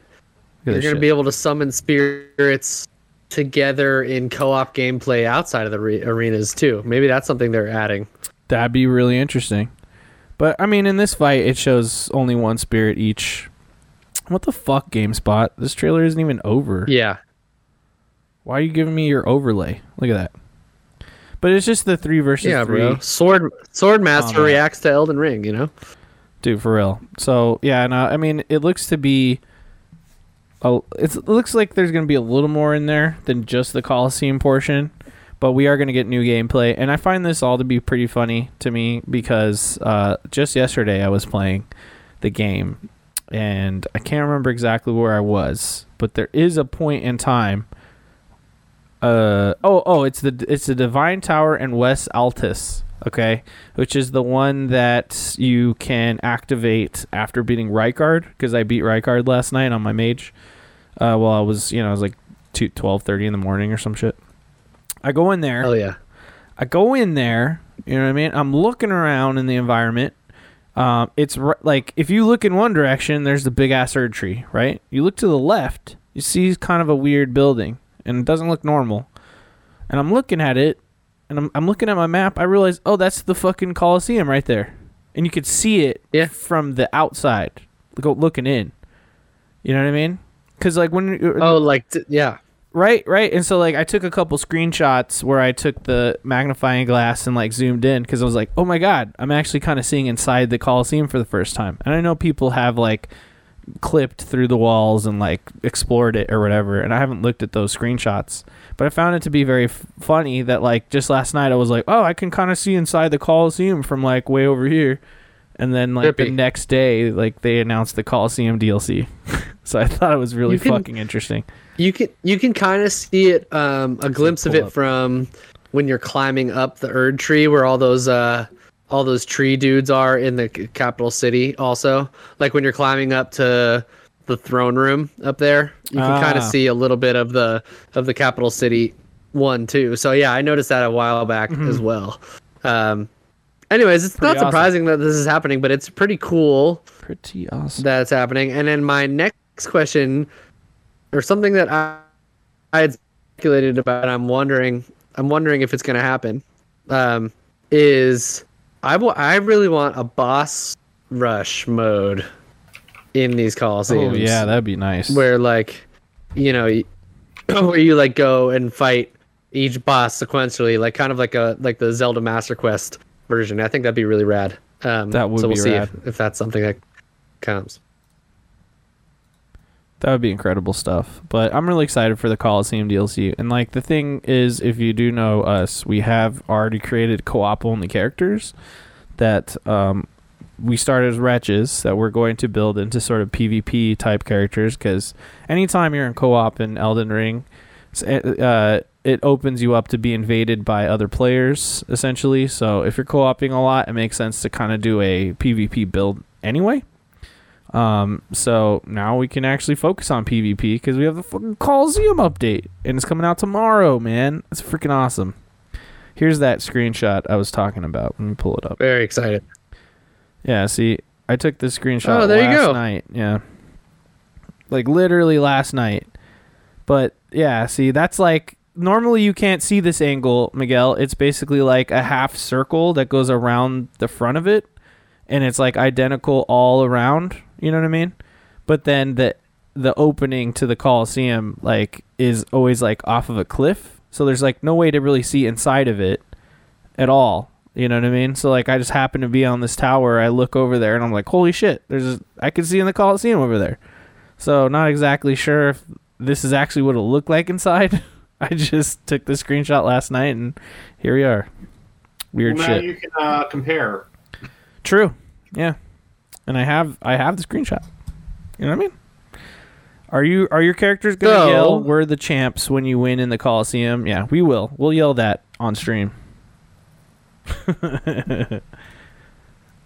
you're gonna shit. be able to summon spirits together in co-op gameplay outside of the re- arenas too. Maybe that's something they're adding. That'd be really interesting. But I mean, in this fight, it shows only one spirit each. What the fuck, GameSpot? This trailer isn't even over. Yeah. Why are you giving me your overlay? Look at that. But it's just the three versus yeah, three, bro. Sword Sword Master man. reacts to Elden Ring. You know. dude, for real. So yeah, no, I mean, it looks to be. A, it's, it looks like there's going to be a little more in there than just the Coliseum portion, but we are going to get new gameplay, and I find this all to be pretty funny to me because uh, just yesterday I was playing the game, and I can't remember exactly where I was, but there is a point in time. Uh oh oh it's the it's the Divine Tower and West Altus okay which is the one that you can activate after beating Rykard because I beat Rykard last night on my mage uh well I was you know I was like 2 12:30 in the morning or some shit I go in there Hell yeah. I go in there, you know what I mean? I'm looking around in the environment. Um, it's r- like if you look in one direction, there's the big ass Erd tree, right? You look to the left, you see kind of a weird building, and it doesn't look normal. And I'm looking at it, and I'm, I'm looking at my map. I realize, oh, that's the fucking Coliseum right there, and you could see it Yeah. from the outside, go looking in. You know what I mean? Because like when Oh, like t- yeah. Right, right. And so like I took a couple screenshots where I took the magnifying glass and like zoomed in because I was like, "Oh my god, I'm actually kind of seeing inside the Coliseum for the first time." And I know people have like clipped through the walls and like explored it or whatever, and I haven't looked at those screenshots. But I found it to be very f- funny that like just last night I was like, "Oh, I can kind of see inside the Coliseum from like way over here." And then like the next day, like they announced the Coliseum DLC. so I thought it was really can- fucking interesting. You can you can kind of see it um, a glimpse of it up. from when you're climbing up the Erd tree where all those uh all those tree dudes are in the capital city also like when you're climbing up to the throne room up there you can kind Ah. of see a little bit of the of the capital city one too. So yeah, I noticed that a while back as well. Um, anyways, it's Mm-hmm. Pretty not awesome. surprising that this is happening, but it's pretty cool Pretty awesome. that it's happening. And then my next question, or something that I, I had speculated about, I'm wondering, I'm wondering if it's going to happen, um, is I really want a boss rush mode in these Coliseums. Oh yeah, that'd be nice. where like, you know, where you like go and fight each boss sequentially, like kind of like a like the Zelda Master Quest version. I think that'd be really rad. Um, That would so we'll be see. If, if that's something that comes. That would be incredible stuff. But I'm really excited for the Coliseum DLC. And like the thing is, if you do know us, we have already created co-op only characters that um, we started as wretches that we're going to build into sort of PvP type characters. Because anytime you're in co-op in Elden Ring, uh, it opens you up to be invaded by other players essentially. So if you're co-oping a lot, it makes sense to kind of do a PvP build anyway. Um, so now we can actually focus on PvP because we have the fucking Coliseum update and it's coming out tomorrow, man. It's freaking awesome. Here's that screenshot I was talking about. Let me pull it up. Very excited. Yeah, see, I took this screenshot Oh, there you last go. night. Yeah. Like literally last night. But yeah, see, that's like normally you can't see this angle, Miguel. It's basically like a half circle that goes around the front of it and it's like identical all around, you know what I mean? But then the the opening to the Coliseum like is always like off of a cliff. So there's like no way to really see inside of it at all. You know what I mean? So like I just happen to be on this tower, I look over there and I'm like, "Holy shit, there's a, I can see in the Coliseum over there." So not exactly sure if this is actually what it'll look like inside. I just took the screenshot last night and here we are. Weird well, now shit. you can uh, compare. True. Yeah. And I have I have the screenshot. You know what I mean? Are you are your characters gonna So- yell "We're the champs" when you win in the Coliseum? Yeah, we will. We'll yell that on stream.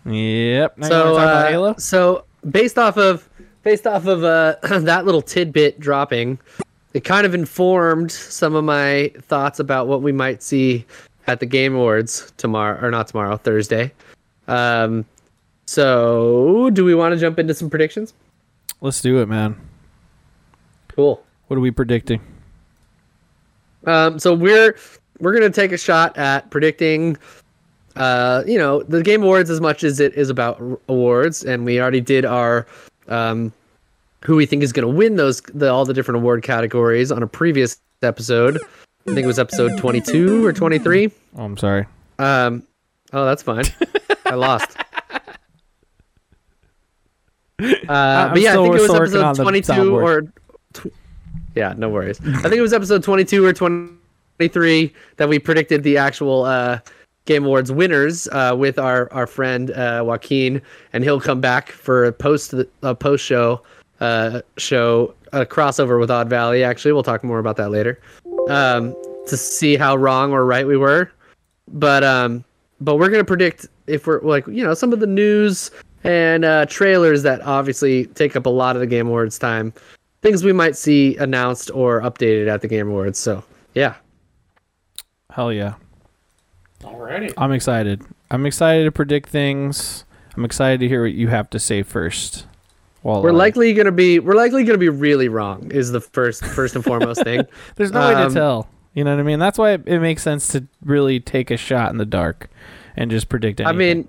yep. Now so, uh, Halo? so based off of based off of uh, that little tidbit dropping, it kind of informed some of my thoughts about what we might see at the Game Awards tomorrow, or not tomorrow, Thursday. Um, so, do we want to jump into some predictions? Let's do it, man. Cool. What are we predicting? Um, so we're we're gonna take a shot at predicting, uh, you know, the Game Awards as much as it is about awards, and we already did our, um, who we think is gonna win those the all the different award categories on a previous episode. I think it was episode twenty two or twenty three. Oh, I'm sorry. Um, oh, that's fine. I lost. Uh, but yeah, I think it was still episode 22 or. Tw- yeah, no worries. I think it was episode 22 or 23 that we predicted the actual uh, Game Awards winners uh, with our our friend uh, Joaquin, and he'll come back for a post a post show uh, show a crossover with Odd Valley. Actually, we'll talk more about that later um, to see how wrong or right we were. But um, but we're gonna predict if we're like you know some of the news and uh, trailers that obviously take up a lot of the Game Awards time, things we might see announced or updated at the Game Awards. So yeah, Hell yeah. Alrighty. I'm excited. I'm excited to predict things. I'm excited to hear what you have to say first. While we're I- likely gonna be we're likely gonna be really wrong. Is the first first and foremost thing. There's no way to Um, tell. You know what I mean? That's why it, it makes sense to really take a shot in the dark and just predict anything. I mean,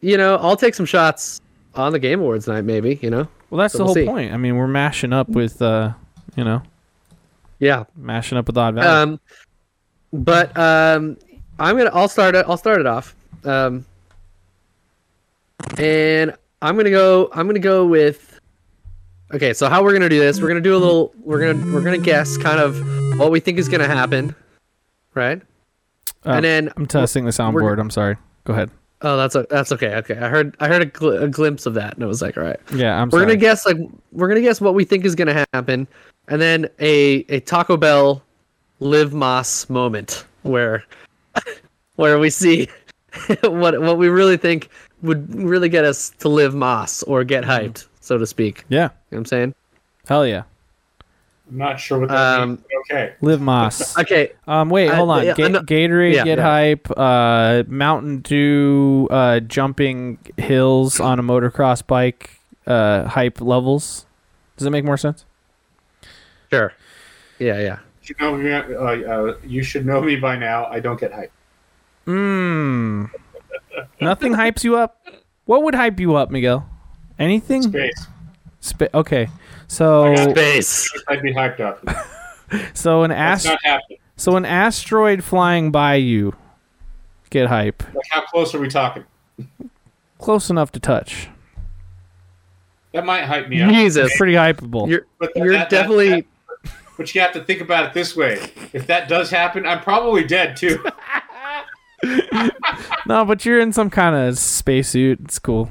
you know, I'll take some shots on the Game Awards night, maybe. You know, well, that's so the we'll whole see. point. I mean, we're mashing up with, uh, you know, yeah. mashing up with Odd Valley. Um, but um, I'm gonna. I'll start it. I'll start it off. Um, and I'm gonna go. I'm gonna go with. Okay, so how we're gonna do this? We're gonna do a little. We're gonna we're gonna guess kind of what we think is gonna happen, right? Uh, and then I'm testing the soundboard. I'm sorry. Go ahead. Oh, that's o- that's okay. Okay, I heard I heard a, gl- a glimpse of that, and it was like, all right. Yeah, I'm We're sorry. gonna guess like we're gonna guess what we think is gonna happen, and then a a Taco Bell live Más moment where where we see what what we really think would really get us to live Más or get mm-hmm. hyped, so to speak. Yeah, you know what I'm saying? Hell yeah. I'm not sure what that Um, means. Okay. Live Más. Okay, Um, wait, hold on. yeah, Ga- I Gatorade, yeah, get yeah. hype. Uh, Mountain Dew, uh, jumping hills on a motocross bike. Uh, hype levels. Does that make more sense? sure. Yeah, yeah. You know uh, uh, you should know me by now. I don't get hype. Mmm. Nothing hypes you up. What would hype you up, Miguel? Anything? Space. Spa- okay, so Space. I'd be hyped up. so an That's ast- so an asteroid flying by you. Get hype. Like, how close are we talking? Close enough to touch. That might hype me up. Jesus, Pretty hypeable. you're But that- you're that- that- definitely that- but you have to think about it this way: if that does happen, I'm probably dead too. no, but you're in some kind of spacesuit. It's cool.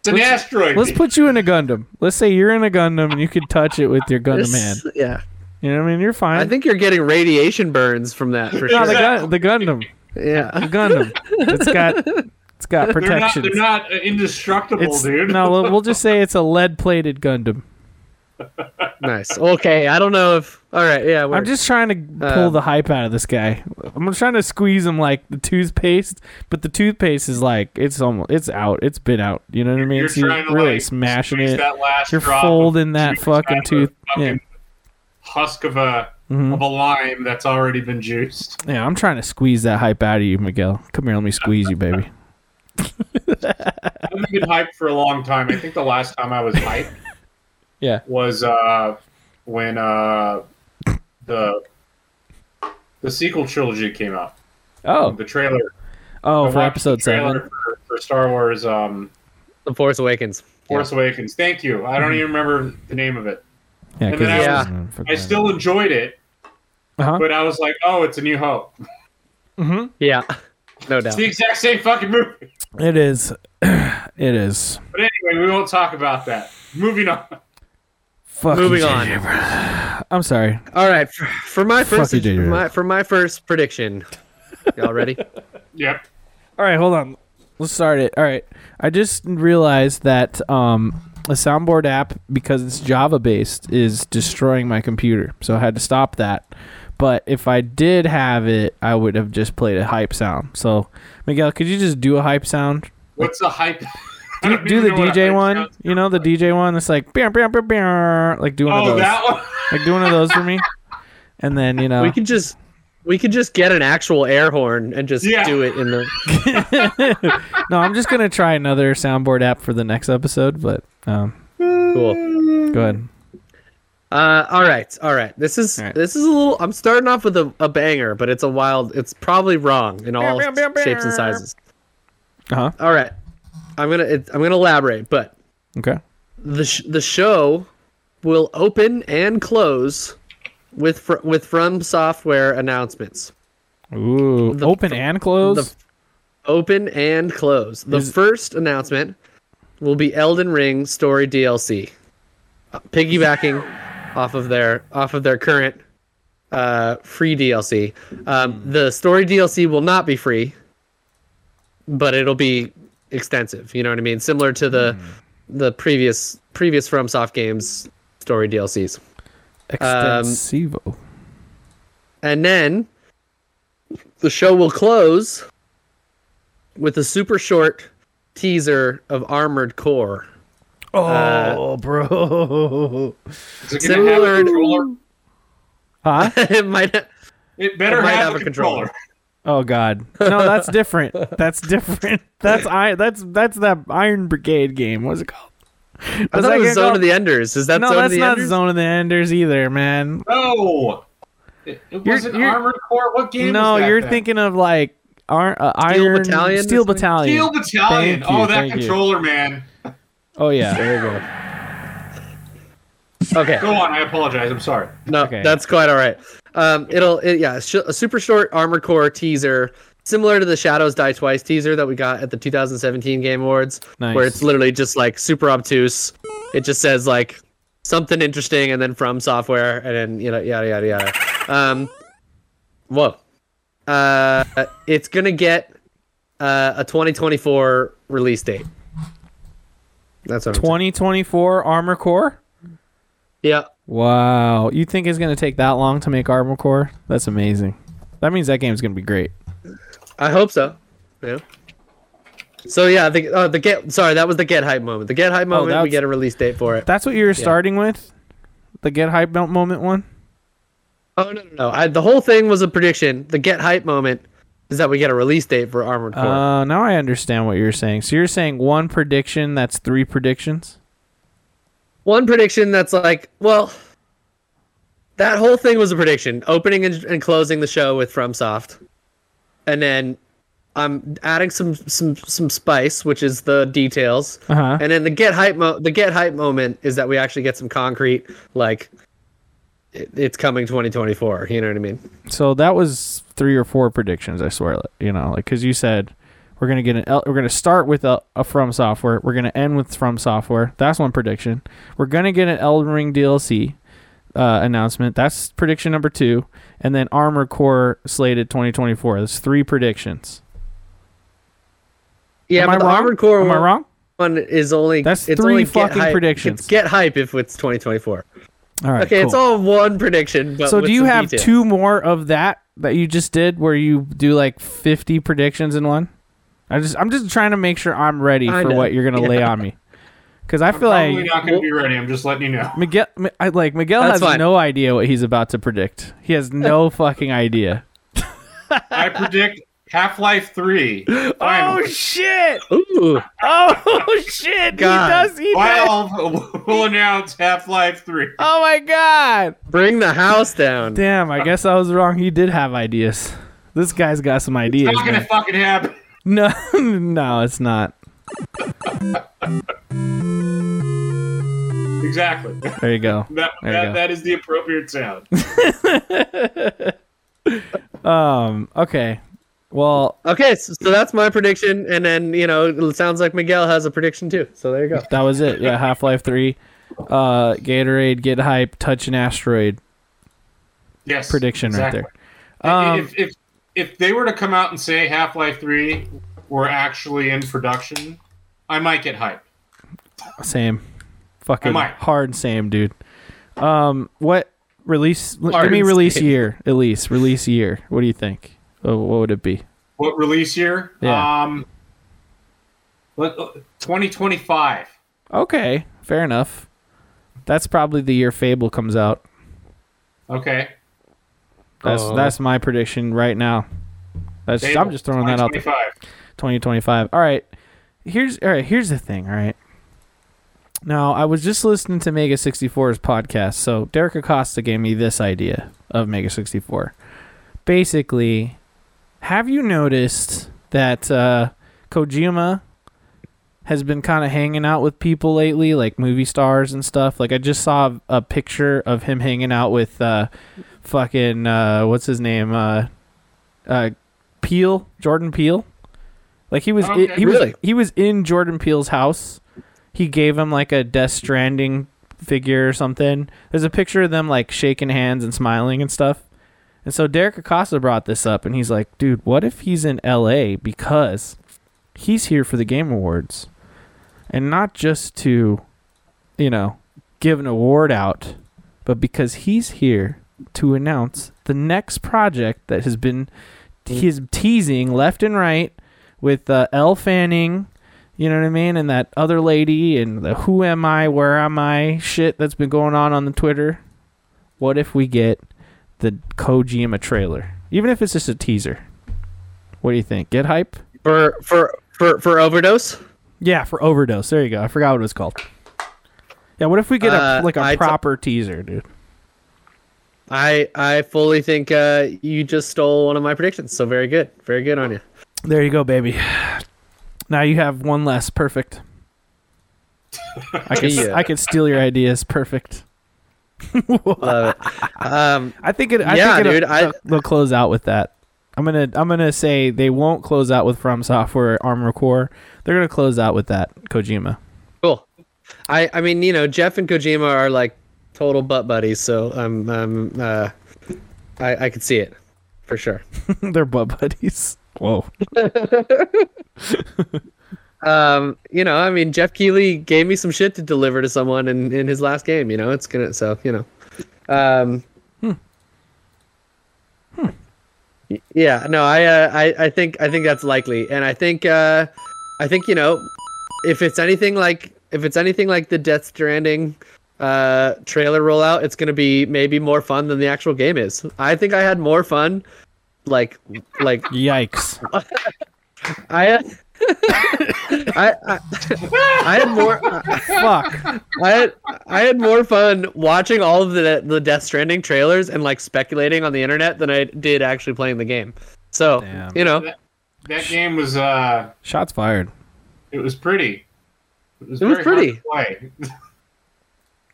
It's an asteroid. Let's put you in a Gundam. Let's say you're in a Gundam and you could touch it with your Gundam hand. yeah. You know what I mean? You're fine. I think you're getting radiation burns from that for no, the, sure. gun, the Gundam. Yeah. The Gundam. It's got it's got they're not. They're not uh, indestructible, it's, dude. No, we'll, we'll just say it's a lead-plated Gundam. Nice. Okay, I don't know if. All right, yeah. I'm just trying to pull Uh, the hype out of this guy. I'm trying to squeeze him like the toothpaste, but the toothpaste is like it's almost it's out. It's been out. You know what I mean? You're So you're to really like, smashing it. That last You're folding that fucking out of tooth. a fucking Husk of a Mhm. of a lime that's already been juiced. Yeah, I'm trying to squeeze that hype out of you, Miguel. Come here, let me squeeze you, baby. I've been hyped for a long time. I think the last time I was hyped Yeah. was uh, when uh, the the sequel trilogy came out. Oh, The trailer. oh, I for episode the trailer seven. for, for Star Wars um, The Force Awakens. Force Awakens. Thank you. I don't even remember the name of it. Yeah, and then I was- I still enjoyed it, Uh-huh. but I was like, oh, it's a New Hope. Mm-hmm. Yeah. No doubt. It's doubt. the exact same fucking movie. It is. it is. But anyway, we won't talk about that. Moving on. Fuck Moving JJ, on. I'm sorry. All right, for, for my first you, for my, for my first prediction. Y'all ready? Yep. All right, hold on. Let's start it. All right. I just realized that um, a soundboard app, because it's Java based, is destroying my computer. So I had to stop that. But if I did have it, I would have just played a hype sound. So, Miguel, could you just do a hype sound? What's a hype? I Do, don't do even the know what a DJ one. You know the DJ one that's like, "Beow, beow, beow, beow," like do one of Oh, those. that one. Like do one of those for me. And then you know, We could just we could just get an actual air horn and just Yeah. do it in the no, I'm just gonna try another soundboard app for the next episode. But um, cool. go ahead. Uh, all right, all right. This is All right. this is a little. I'm starting off with a, a banger, but it's a wild. It's probably wrong in all Meow, meow, meow, shapes and sizes. Uh huh. All right, I'm gonna it, I'm gonna elaborate, but Okay. the sh- the show will open and close with fr- with From Software announcements. Ooh, The- open and close. The open and close. The Is- first announcement will be Elden Ring story DLC, uh, piggybacking off of their off of their current uh, free DLC. Um, the story DLC will not be free, but it'll be extensive. You know what I mean? Similar to the hmm. the previous previous FromSoft games story DLCs. Extensivo. Um, and then the show will close with a super short teaser of Armored Core. oh, uh, bro. Is it gonna have a Similar- controller? Huh? it might It better It might have, have a a controller. controller. Oh God. No, that's different. That's different. That's I. That's that's that Iron Brigade game. What's it called? I thought that it was Zone called? of the Enders. Is that no, Zone that's of the not Enders? Zone of the Enders either, man. No. It, it wasn't you're- Armored Core. What game no, was that you're then? thinking of like Ar- uh, Steel Iron Battalion, Steel? Battalion. Steel Battalion. Thank you, oh, that thank you. controller, man. Oh yeah. There you go. Okay. Go on. I apologize. I'm sorry. No, Okay. that's quite all right. Um, it'll it, yeah, a super short Armored Core teaser, similar to the Shadows Die Twice teaser that we got at the 2017 Game Awards, Nice. where it's literally just like super obtuse. It just says like something interesting and then from software and then you know yada yada yada. Um, whoa. Uh, it's gonna get uh, a 2024 release date. That's what 2024 Armor Core. Yeah. Wow. You think it's going to take that long to make Armored Core? That's amazing. That means that game's going to be great. I hope so. Yeah. So yeah, the uh, the get sorry that was the get hype moment. The get hype moment. we get a release date for it. That's what you were starting with? The get hype moment one? Oh no no no! I, the whole thing was a prediction. The get hype moment is that we get a release date for Armored Core. Uh, now I understand what you're saying. So you're saying one prediction that's three predictions? One prediction that's like, well, that whole thing was a prediction. Opening and, and closing the show with FromSoft, and then I'm adding some some some spice, which is the details. Uh-huh. And then the get hype mo- the get hype moment is that we actually get some concrete like it, it's coming 2024. You know what I mean? So that was three or four predictions, I swear. You know, like cuz you said we're going to get an we're to start with a, a From Software. We're going to end with From Software. That's one prediction. We're going to get an Elden Ring DLC uh, announcement. That's prediction number 2. And then Armor Core slated 2024. That's three predictions. Yeah, Am but I wrong? Armored Core Am I wrong? one is only That's it's three only fucking hype- predictions. It's get hype if it's 2024. All right. okay, it's all one prediction. But So do you have details. two more of that that you just did where you do like 50 predictions in one? I just I'm just trying to make sure I'm ready for Kinda, what you're going to lay on me. Cuz I feel like Probably like not going to be ready. I'm just letting you know. Miguel I like Miguel That's has fine. no idea what he's about to predict. He has no fucking idea. I predict Half Life 3. Oh shit. Ooh, Oh shit. God. He does he does. Valve will announce Half Life 3. Oh my god. bring the house down. Damn, I guess I was wrong. He did have ideas. This guy's got some ideas. It's not going man. to fucking happen. No, no, it's not. Exactly. There you go. That, There you go. that is the appropriate sound. Um. Okay. Well, Okay, so, so that's my prediction, and then you know it sounds like Miguel has a prediction too. So there you go. that was it. Yeah. Half Life Three. Uh, Gatorade, get hype, touch an asteroid. Yes. Prediction right there. Um, if, if if they were to come out and say Half Life 3 were actually in production, I might get hyped. Same. Fucking hard same, dude. Um. What release? Hard give me release same. year at least. Release year. What do you think? Oh, what would it be? What release year? Yeah. Um, 2025. Okay. Fair enough. That's probably the year Fable comes out. Okay. That's Oh. that's my prediction right now. That's I'm just throwing that out there. 2025. 2025. All right. Here's all right, here's the thing, all right? Now, I was just listening to Mega 64's podcast. So, Derek Acosta gave me this idea of Mega 64. Basically, have you noticed that uh, Kojima has been kind of hanging out with people lately, like movie stars and stuff? Like, I just saw a picture of him hanging out with uh, fucking, uh, what's his name? Uh, uh, Peele, Jordan Peele. Like he was, i- Okay. he was, he was in Jordan Peele's house. He gave him like a Death Stranding figure or something. There's a picture of them like shaking hands and smiling and stuff. And so Derek Acosta brought this up, and he's like, "Dude, what if he's in L.A. because he's here for the Game Awards, and not just to, you know, give an award out, but because he's here to announce the next project that has been he's teasing left and right with uh, Elle Fanning, you know what I mean, and that other lady and the who am I, where am I shit that's been going on on the Twitter. What if we get the Kojima trailer, even if it's just a teaser? What do you think? Get hype? For for for for overdose. Yeah, for overdose. There you go. I forgot what it was called. Yeah, what if we get a Uh, like a I t- proper teaser, dude? I I fully think uh, you just stole one of my predictions. So very good, very good on you. There you go, baby. Now you have one less. Perfect. I could Yeah. I could steal your ideas. Perfect. Love it. Um, I think it. I Yeah, think dude, I- they'll close out with that. I'm gonna I'm gonna say they won't close out with From Software Armor Core. They're gonna close out with that Kojima. cool. I I mean you know Geoff and Kojima are like total butt buddies, so I'm uh, I I could see it for sure. They're butt buddies. Whoa. Um, you know, I mean, Geoff Keighley gave me some shit to deliver to someone in, in his last game. You know, it's gonna so you know, Um, y- Yeah, no, I, uh, I, I think, I think that's likely, and I think, uh, I think you know, if it's anything like, if it's anything like the Death Stranding, uh, trailer rollout, it's gonna be maybe more fun than the actual game is. I think I had more fun, like, like Yikes. I, I, I, I had more. Fuck. I had I had more fun watching all of the the Death Stranding trailers and like speculating on the internet than I did actually playing the game. So Damn. you know, That game was uh, Shots fired. it was pretty. It was, It was very hard pretty.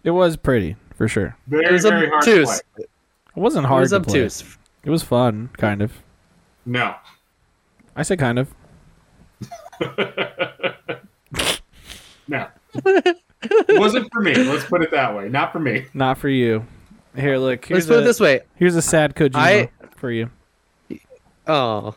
to play. It was pretty, for sure. Very it was very hard to play. obtuse. It wasn't hard. It hard was to play. obtuse. It was fun, kind of. No. I say kind of. No. it wasn't for me. Let's put it that way. Not for me. Not for you. Here, look. Let's Here's put a, it this way. Here's a sad Kojima I- for you. Oh,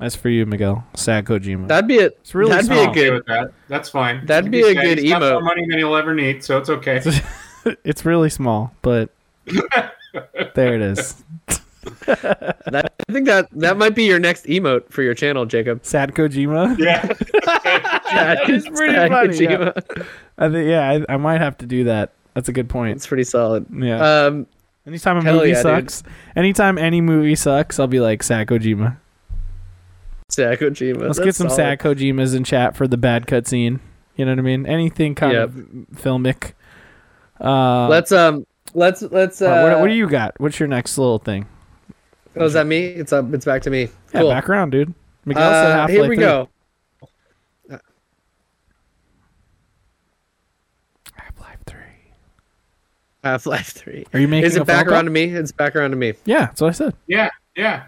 That's for you, Miguel. Sad Kojima. that'd be a It's really that'd small. be a I'm okay good. with that. That's fine. That'd Like be you a said, good he's more money than he'll ever need, so it's okay. it's really small, but there it is. That, I think that that might be your next emote for your channel, Jacob. Sad Kojima. yeah. that is pretty Sad funny, yeah. I think yeah, I, I might have to do that. That's a good point. It's pretty solid. Yeah. Um, Anytime a movie yeah, dude. sucks, anytime any movie sucks, I'll be like sad Kojima. Sad Kojima. Let's That's get some solid. sad Kojimas in chat for the bad cutscene. You know what I mean? Anything kind Yep. of filmic. Uh, Let's um, let's let's. Uh, uh, what, what do you got? What's your next little thing? Oh, is that me? It's up. It's back to me. Yeah, Cool. background, dude. Miguel said Uh, Half-Life here we 3. go. Half-Life 3. Half Life Three. Are you making Is it back phone around to me? It's back around to me. Yeah, that's what I said. Yeah. Yeah.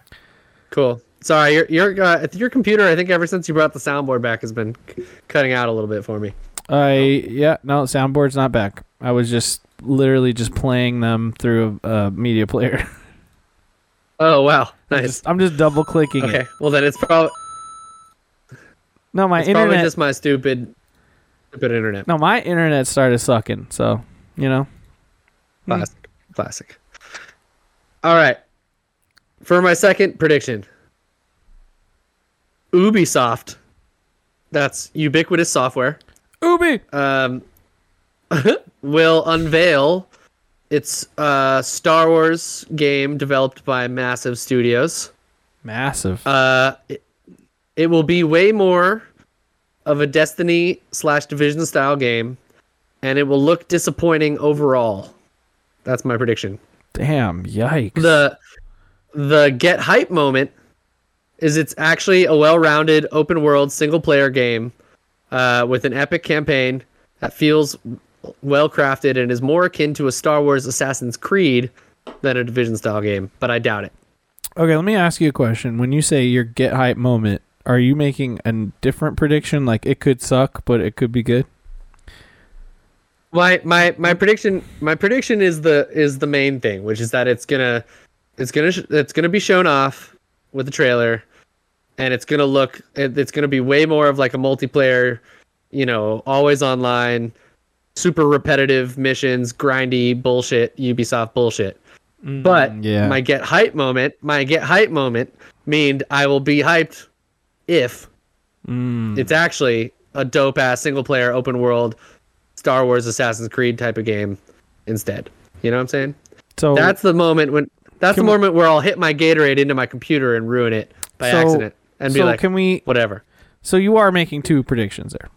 Cool. Sorry, your your uh, your computer. I think ever since you brought the soundboard back has been c- cutting out a little bit for me. I yeah, no, soundboard's not back. I was just literally just playing them through a, a media player. Oh wow, I'm nice. just, I'm just double clicking Okay, it. well then it's probably No, my it's probably just my stupid stupid internet. No, my internet started sucking. So you know. Hmm. Classic, classic. All right, for my second prediction, Ubisoft. That's ubiquitous software. Ubi. um, will unveil its uh, Star Wars game developed by Massive Studios. Massive. Uh, it, it will be way more of a Destiny slash Division style game, and it will look disappointing overall. That's my prediction. Damn. Yikes. The the get hype moment is it's actually a well-rounded open world single player game uh, with an epic campaign that feels well crafted and is more akin to a Star Wars Assassin's Creed than a Division style game, but I doubt it. Okay, let me ask you a question. When you say your get hype moment, are you making a different prediction? Like it could suck, but it could be good. My my my prediction my prediction is the is the main thing, which is that it's gonna it's gonna sh- it's gonna be shown off with the trailer, and it's gonna look it's gonna be way more of like a multiplayer, you know, always online, super repetitive missions, grindy bullshit, Ubisoft bullshit. But yeah. my get hype moment, my get hype moment mean I will be hyped if Mm. it's actually a dope ass single player open world Star Wars Assassin's Creed type of game instead. You know what I'm saying? So That's the moment when that's the Can we- moment where I'll hit my Gatorade into my computer and ruin it by So- accident and be so like, can we? whatever. So you are making two predictions there.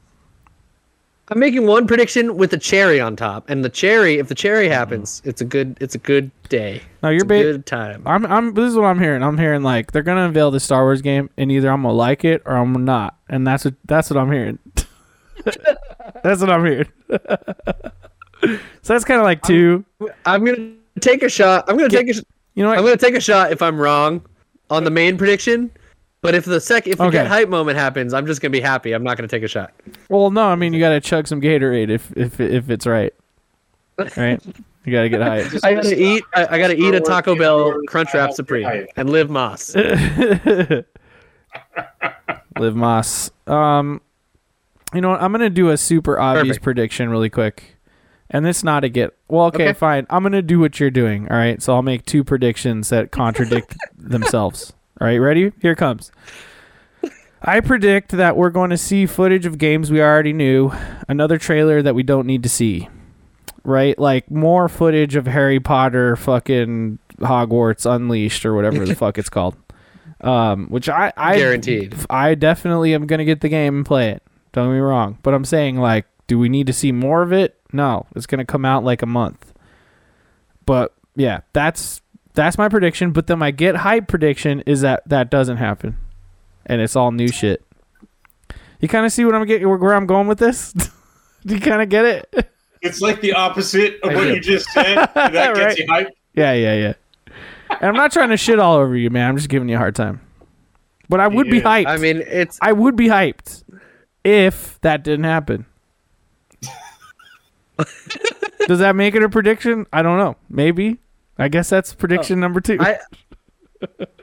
I'm making one prediction with a cherry on top, and the cherry, if the cherry Mm-hmm. happens, it's a good, it's a good day. No, It's you're a ba- good time. I'm I'm this is what I'm hearing. I'm hearing like they're gonna unveil the Star Wars game and either I'm gonna like it or I'm not. And that's what that's what I'm hearing. that's what I'm hearing. so that's kinda like two. I'm gonna take a shot. I'm gonna take a. You know what? I'm gonna take a shot if I'm wrong on the main prediction. But if the sec, if the Okay. get hype moment happens, I'm just gonna be happy. I'm not gonna take a shot. well no, I mean you gotta chug some Gatorade if if if it's right. Right? You gotta get hype. I gotta eat. I, I gotta eat a Taco Bell Awards, Crunchwrap Supreme and live Más. Live Más. Um, you know what? I'm gonna do a super obvious Perfect. prediction really quick, And it's not a get. Well, okay, Okay. fine. I'm gonna do what you're doing. All right. So I'll make two predictions that contradict themselves. All right, ready? Here it comes. I predict that we're going to see footage of games we already knew, another trailer that we don't need to see. Right? Like more footage of Harry Potter fucking Hogwarts Unleashed or whatever the fuck it's called. Um, which I, I Guaranteed. I definitely am gonna get the game and play it. Don't get me wrong. But I'm saying like, do we need to see more of it? No. It's gonna come out like a month. But yeah, that's that's my prediction. But then my get hype prediction is that that doesn't happen, and it's all new shit. You kind of see what I'm getting, where I'm going with this. do you kind of get it? It's like the opposite of I what do. you just said. That gets Right. you hyped. yeah, yeah, yeah. And I'm not trying to shit all over you, man. I'm just giving you a hard time. But I would be hyped. I mean, it's I would be hyped if that didn't happen. Does that make it a prediction? I don't know. Maybe. I guess that's prediction number two. I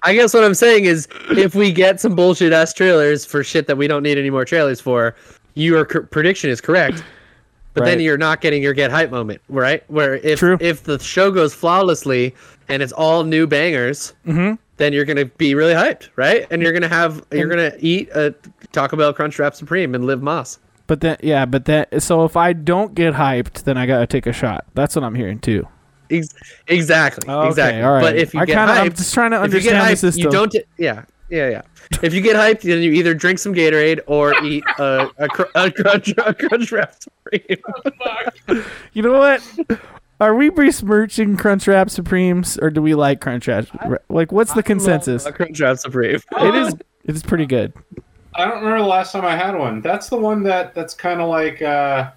I guess what I'm saying is if we get some bullshit ass trailers for shit that we don't need any more trailers for, your prediction is correct. But then you're not getting your get hype moment, right? Where if True. if the show goes flawlessly and it's all new bangers, Mhm. then you're gonna be really hyped, right? And you're gonna have you're gonna eat a Taco Bell Crunchwrap Supreme and live Más. but then, yeah, but then, so if I don't get hyped, then I gotta take a shot. That's what I'm hearing too. Ex- exactly, Okay, exactly. all right. But if you I get kinda- hyped, I'm just trying to if you get understand the system. you don't. Yeah, yeah, yeah. If you get hyped, then you either drink some Gatorade or eat a a, cr- a crunch a crunch wrap supreme. You know what? Are we besmirching Crunchwrap Supremes or do we like Crunchwrap? Like, what's the consensus? A crunch wrap supreme. It is. It is pretty good. I don't remember the last time I had one. That's the one that that's kind of like uh,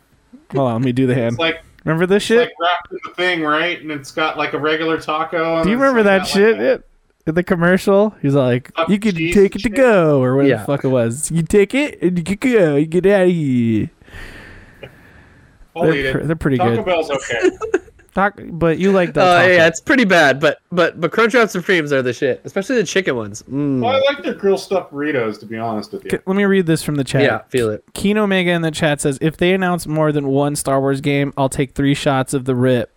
Hold on, let me do the hand. it's like Remember this it's shit? like wrapped in the thing, right? And it's got like a regular taco. and Do you remember that got, shit? Like a- It- in the commercial, he's like, Up "You could cheese take it to go," or whatever Yeah. the fuck it was. You take it and you could go. You get out of here. I'll They're, pr- they're pretty Taco good. Bell's okay. Talk, but you like Oh that? taco. yeah, it's pretty bad, but but but crunch wrap supremes are the shit, especially the chicken ones. Mm. well, I like their grilled stuffed burritos, to be honest with you. Okay, Let me read this from the chat. Yeah, feel it. Kino Mega in the chat says, "If they announce more than one Star Wars game, I'll take three shots of the rip."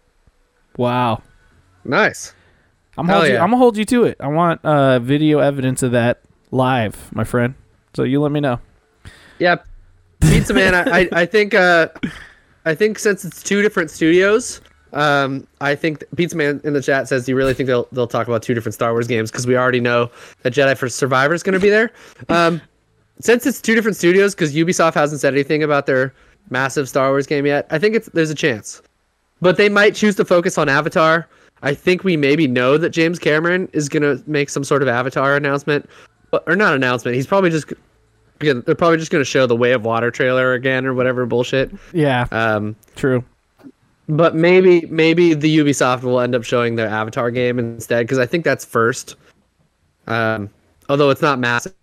Wow. Nice. I'm Hell hold you. I'm gonna hold you to it. I want uh, video evidence of that live, my friend. So you let me know. Yeah, Pizza Man. I, I I think uh, I think since it's two different studios, um, I think Pizza Man in the chat says "Do you really think they'll they'll talk about two different Star Wars games because we already know that Jedi for Survivor is going to be there. Um, since it's two different studios, because Ubisoft hasn't said anything about their massive Star Wars game yet, I think it's there's a chance, but they might choose to focus on Avatar. I think we maybe know that James Cameron is going to make some sort of Avatar announcement, but, or not announcement. He's probably just Again, they're probably just going to show the Way of Water trailer again or whatever bullshit. Yeah, Um, true. But maybe maybe the Ubisoft will end up showing their Avatar game instead because I think that's first. Um, although it's not massive.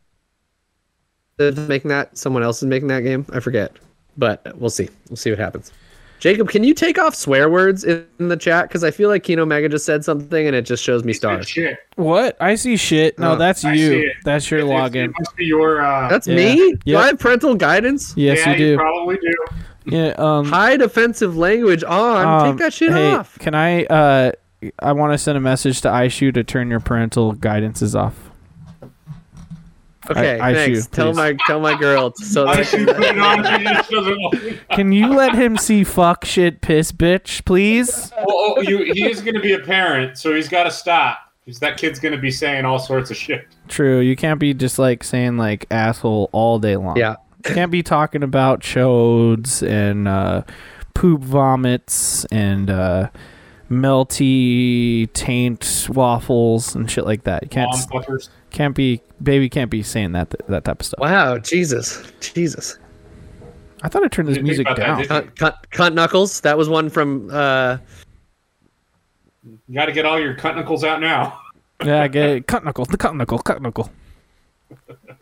Making that someone else is making that game. I forget, but we'll see. We'll see what happens. Jacob, can you take off swear words in, in the chat? Because I feel like Kino Mega just said something and it just shows me stars. shit. What? I see shit. No, Oh, that's I you. That's your It- it- login. It must be your. Uh, That's Yeah. me. Do I have parental guidance? Yes, yeah, you do. probably do. Yeah. Um. High defensive language on. um, Take that shit hey, off. Can I? Uh, I want to send a message to Aishu to turn your parental guidances off. Okay, I- I thanks. shoot, tell my tell my girl so I put on. He just doesn't want it. Can you let him see fuck shit piss bitch, please? Well, oh, you, he is going to be a parent, so he's got to stop. Because that kid's going to be saying all sorts of shit. True. You can't be just like saying like asshole all day long. yeah. Can't be talking about chodes and uh, poop vomits and uh, melty taint waffles and shit like that. You can't can't be baby can't be saying that that type of stuff. Wow, Jesus, Jesus. I thought I turned this music about that, down. did Cunt, cunt, cunt knuckles. That was one from. uh You got to get all your cut knuckles out now. yeah, get it. Cut knuckle, the cut knuckle, cut knuckle.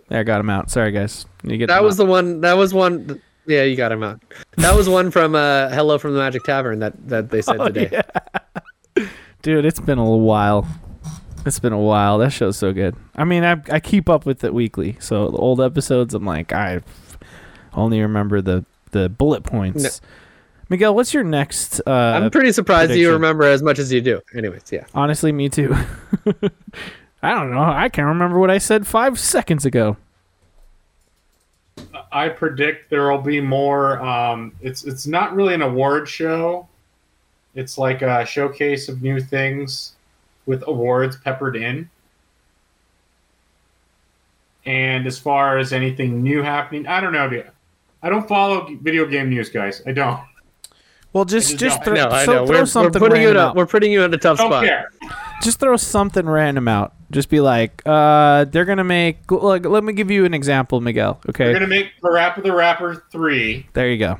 Yeah, I got him out. Sorry guys. You get That was out. the one. That was one. Yeah, you got him out. That was one from uh Hello from the Magic Tavern that that they said Oh, today. Dude, it's been a little while. It's been a while. That show's so good. I mean, I I keep up with it weekly. So the old episodes, I'm like, I only remember the the bullet points. Miguel, what's your next? Uh, I'm pretty surprised you remember as much as you do. Anyways, yeah. honestly, me too. I don't know. I can't remember what I said five seconds ago. I predict there will be more. Um, it's it's not really an award show. It's like a showcase of new things with awards peppered in. And as far as anything new happening, I don't know. Dude. I don't follow video game news, guys. I don't. Well, just just just throw, No, I know. throw We're, we're something putting you in a we're putting you in a tough Don't spot. care. Just throw something random out. Just be like, uh, they're gonna make. Like, let me give you an example, Miguel. Okay, We're gonna make Parappa the Rapper three. there you go.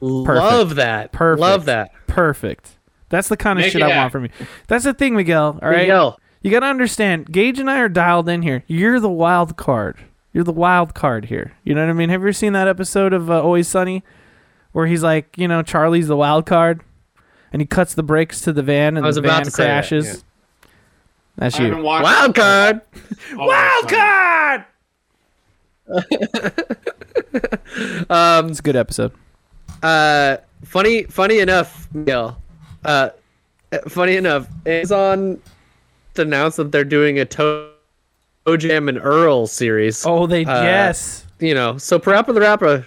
Love that. Perfect. Love that. Perfect. That's the kind of Make shit I happen. want from you. That's the thing, Miguel. All right. Miguel, You got to understand, Gage and I are dialed in here. You're the wild card. You're the wild card here. You know what I mean? Have you ever seen that episode of uh, Always Sunny where he's like, you know, Charlie's the wild card and he cuts the brakes to the van and I was the about van to say that, crashes? yeah. That's I haven't you. watched wild card. Always Sunny. Um, It's a good episode. uh, funny, funny enough, Miguel. Uh, funny enough, Amazon announced that they're doing a Toe Jam and Earl series. Oh, they Uh, yes. You know, so Parappa the Rapper.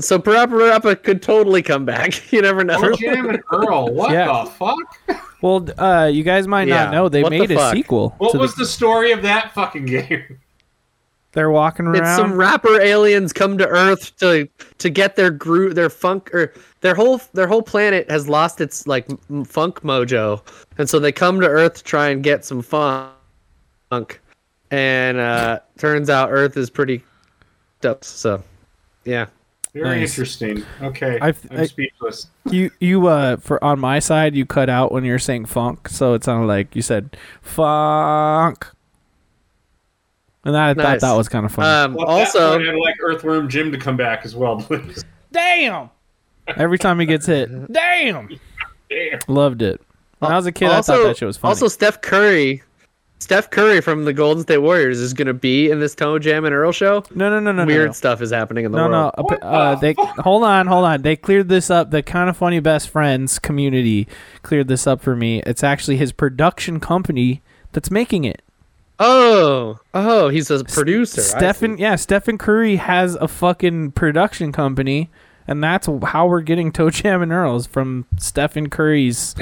So Parappa the Rapper could totally come back. You never know. Oh, Jam and Earl. What Yeah. the fuck? Well, uh, you guys might Yeah, not know they what the made a sequel. What was the, the story of that fucking game? they're walking around. It's some rapper aliens come to Earth to to get their group, their funk, or their whole their whole planet has lost its like m- funk mojo, and so they come to Earth to try and get some funk, and uh, turns out Earth is pretty dope. So, yeah, Very Nice. interesting. Okay, I've- I'm I- speechless. You you uh for on my side you cut out when you were saying funk, so it sounded like you said funk. And I thought that was kind of funny. um, Well, also, point, I'd like Earthworm Jim to come back as well, please. Damn! Every time he gets hit, damn! Damn. Loved it. When I was a kid, also, I thought that shit was funny. also Steph Curry. Steph Curry from the Golden State Warriors is going to be in this ToeJam and Earl show. no, no, no, no, Weird no. stuff is happening in the No, no, world. uh, What uh, the they fuck? hold on, hold on. They cleared this up. The kind of funny best friends community cleared this up for me. It's actually his production company that's making it. Oh, oh, he's a producer. I Stephen, yeah, Stephen Curry has a fucking production company, and that's how we're getting ToeJam and Earls from Stephen Curry's.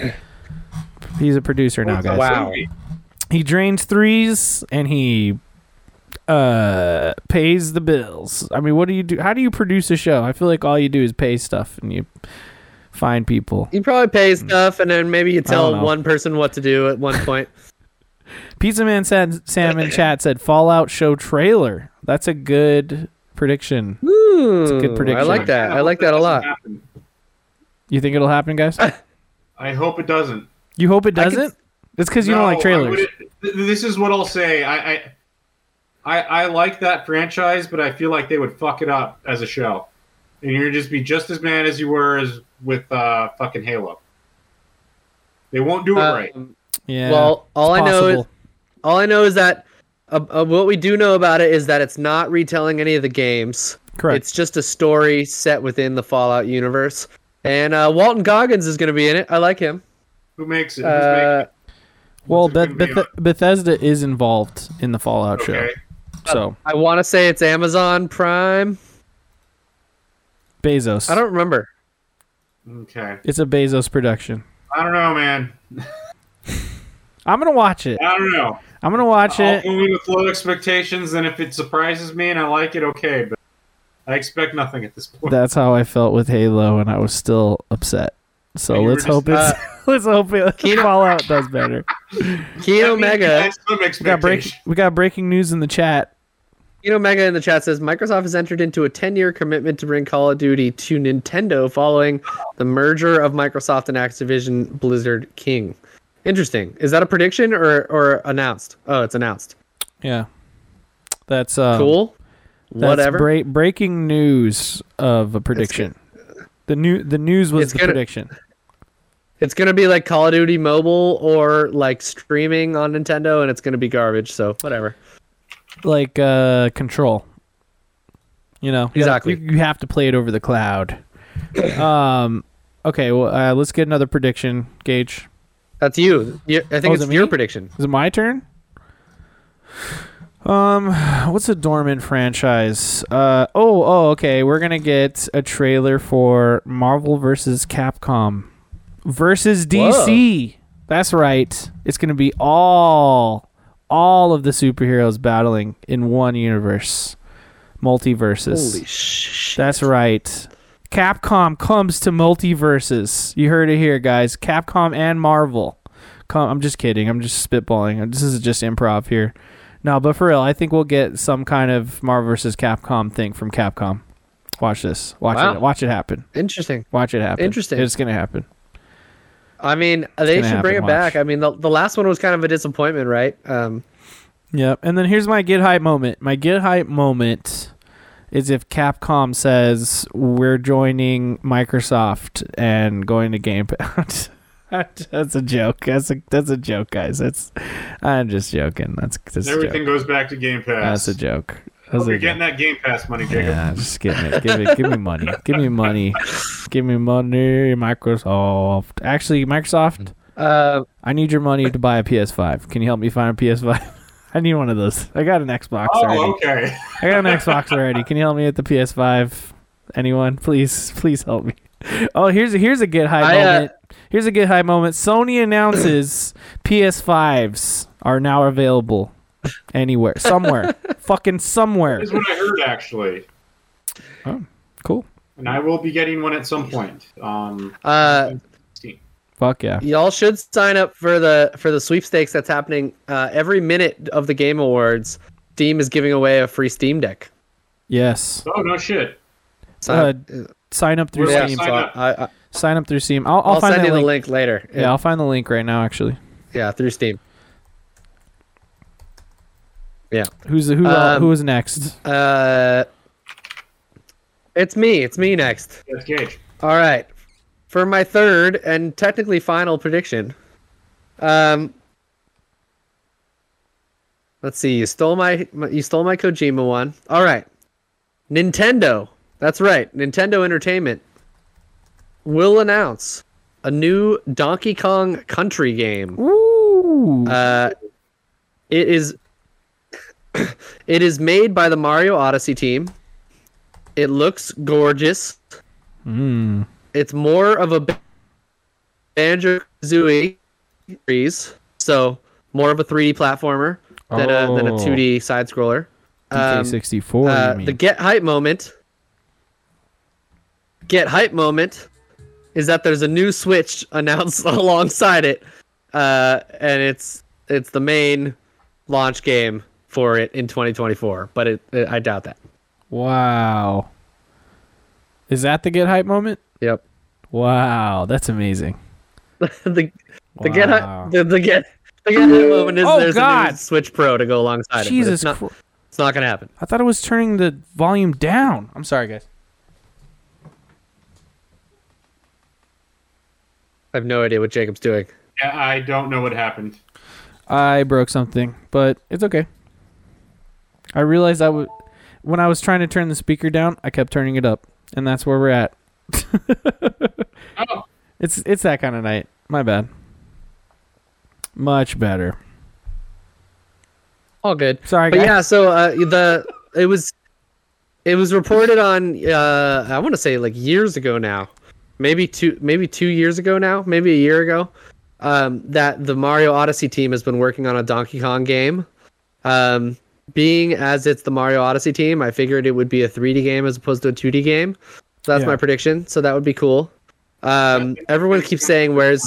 He's a producer now, guys. that Wow. Movie? He drains threes and he uh pays the bills. I mean, what do you do? How do you produce a show? I feel like all you do is pay stuff and you find people. You probably pay stuff, and then maybe you tell one person what to do at one point. Pizza Man said Sam in chat said Fallout show trailer. That's a good prediction. Ooh, a good prediction. I like that. I hope like that a lot. happen. You think it'll happen, guys? I hope it doesn't. You hope it doesn't? It's because you don't No, like I trailers. Wouldn't- th- This is what I'll say. I, I, I, I like that franchise, but I feel like they would fuck it up as a show, and you're just be just as mad as you were as with uh, fucking Halo. They won't do it right. Um, Yeah. well, all I know is all I know is that uh, uh, what we do know about it is that it's not retelling any of the games. correct. It's just a story set within the Fallout universe. And uh, Walton Goggins is going to be in it. I like him. Who makes it? Who's Uh, making well, Beth- Beth- Bethesda is involved in the Fallout it? show, so um, I want to say it's Amazon Prime. Bezos. I don't remember. Okay. It's a Bezos production. I don't know, man. I'm gonna watch it. I don't know. I'm gonna watch I'll it. go with low expectations, and if it surprises me and I like it, okay. But I expect nothing at this point. That's how I felt with Halo, and I was still upset. So You were let's just- hope it's Uh, let's hope it, Kino- Fallout does better. Kino That means Mega. I had some We got break, we got breaking news in the chat. Kino Mega in the chat says Microsoft has entered into a 10-year commitment to bring Call of Duty to Nintendo following the merger of Microsoft and Activision Blizzard King. Interesting. Is that a prediction or or announced? Oh, it's announced. Yeah, that's uh, cool. That's Whatever. bra- breaking news of a prediction. The new the news was It's the gonna- prediction. It's gonna be like Call of Duty Mobile or like streaming on Nintendo, and it's gonna be garbage. So whatever. like uh control you know Exactly. you, you have to play it over the cloud um Okay, well, uh, let's get another prediction, Gage. That's you. I think Oh, it's it your prediction. Is it my turn? Um, what's a dormant franchise? Uh, oh, oh, okay. We're gonna get a trailer for Marvel versus Capcom versus DC. That's right. It's gonna be all, all of the superheroes battling in one universe, multiverses. Holy shit. That's right. Capcom comes to multiverses. You heard it here, guys. Capcom and Marvel. Come, I'm just kidding. I'm just spitballing. This is just improv here. No, but for real, I think we'll get some kind of Marvel versus Capcom thing from Capcom. Watch this. Watch Wow. it. Watch it happen. Interesting. Watch it happen. Interesting. It's gonna happen. I mean, they should bring it happen, back. I mean, the, the last one was kind of a disappointment, right? Um, Yep. And then here's my get hype moment. My get hype moment is if Capcom says we're joining Microsoft and going to Game Pass. that's a joke. That's a that's a joke, guys. That's I'm just joking. That's that's Everything joke. goes back to Game Pass. That's a joke. That's Hope a you're getting that Game Pass money, Jacob. Yeah, just getting it. Give it. Give me money. Give me money. Give me money, Microsoft. Actually, Microsoft, uh, I need your money to buy a PS5. Can you help me find a PS5? I need one of those. I got an Xbox already. Oh, okay. I got an Xbox already. Can you help me at the PS5? Anyone? Please, please help me. Oh, here's a, here's a get high I, uh, moment. Here's a get high moment. Sony announces PS5s are now available anywhere, somewhere, fucking somewhere. That's what I heard actually, Oh, Cool. and I will be getting one at some point. Um, uh, Fuck yeah. y'all should sign up for the for the sweepstakes that's happening uh, every minute of the Game Awards. Steam is giving away a free Steam Deck. Yes. oh no shit. Sign up. Sign up through Yeah, yeah, Steam. sign so up. I, I, Sign up through Steam. I'll, I'll, I'll find send that you the link. link later. Yeah, I'll find the link right now. Actually, yeah, through Steam. Yeah. who's the, who? uh, Um, who is next? Uh, it's me. It's me next. That's Gage. All right. For my third and technically final prediction. Um Let's see. You stole my my- you stole my Kojima one. All right. Nintendo. That's right. Nintendo Entertainment will announce a new Donkey Kong Country game. Ooh. Uh, it is it is made by the Mario Odyssey team. It looks gorgeous. Mm. It's more of a Banjo Kazooie series, so more of a 3D platformer than a than a Oh. 2D side scroller. Um, DK64. uh, the get hype moment. Get hype moment is that there's a new Switch announced alongside it, uh, and it's it's the main launch game for it in 2024. But it, it I doubt that. wow. Is that the get hype moment? Yep. Wow, that's amazing. the the get Wow. hype the, the get the get hype moment is Oh, there's a new Switch Pro to go alongside it. Jesus it's not, Christ. it's not gonna happen. I thought it was turning the volume down. I'm sorry, guys. I have no idea what Jacob's doing. Yeah, I don't know what happened. I broke something, but it's okay. I realized I would when I was trying to turn the speaker down, I kept turning it up, and that's where we're at. Oh, It's it's that kind of night. My bad. Much better. All good. Sorry, but guys. yeah, so uh, the it was it was reported on uh, I want to say like years ago now, maybe two maybe two years ago now, maybe a year ago, um, that the Mario Odyssey team has been working on a Donkey Kong game. Um, being as it's the Mario Odyssey team, I figured it would be a 3D game as opposed to a 2D game. So that's Yeah. my prediction. So that would be cool. Um, everyone keeps saying where's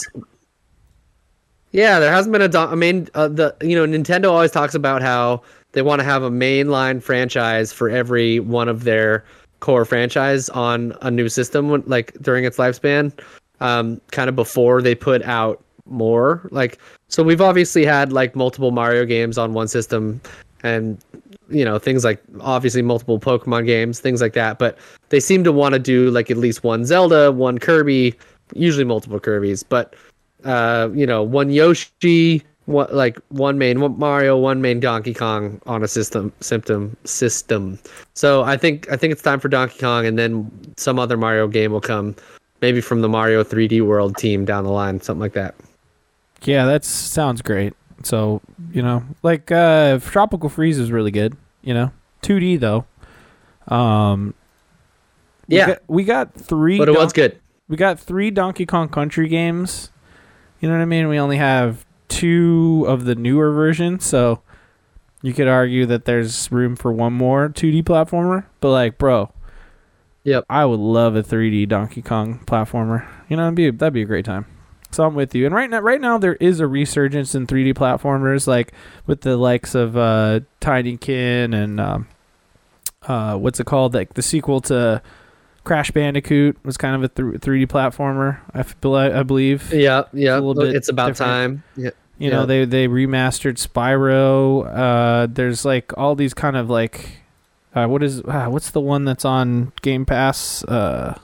yeah, there hasn't been a, do- a main. Uh, the you know Nintendo always talks about how they want to have a mainline franchise for every one of their core franchise on a new system, when, like during its lifespan, um, kind of before they put out more. Like so, we've obviously had like multiple Mario games on one system, and you know things like obviously multiple Pokemon games, things like that. But they seem to want to do like at least one Zelda, one Kirby, usually multiple Kirby's, but uh, you know, one Yoshi, one, like one main one Mario, one main Donkey Kong on a system symptom system. So I think I think it's time for Donkey Kong, and then some other Mario game will come maybe from the Mario 3D World team down the line, something like that. Yeah, that sounds great. So you know, like uh, Tropical Freeze is really good. You know, 2D though. Um, we Yeah, got, we got three. but it Don- was good. we got three Donkey Kong Country games. You know what I mean? We only have two of the newer versions, so you could argue that there's room for one more 2D platformer. But like, bro, Yep. I would love a 3D Donkey Kong platformer. You know, that'd be that'd be a great time. So I'm with you. And right now, right now there is a resurgence in 3D platformers, like with the likes of uh, Tinykin and um, uh, what's it called? Like the sequel to Crash Bandicoot was kind of a th- 3D platformer. I, f- I believe. Yeah, yeah. a little bit It's about different. time. Yeah. You know, they they remastered Spyro. Uh, there's like all these kind of like, uh, what is uh, what's the one that's on Game Pass? Uh,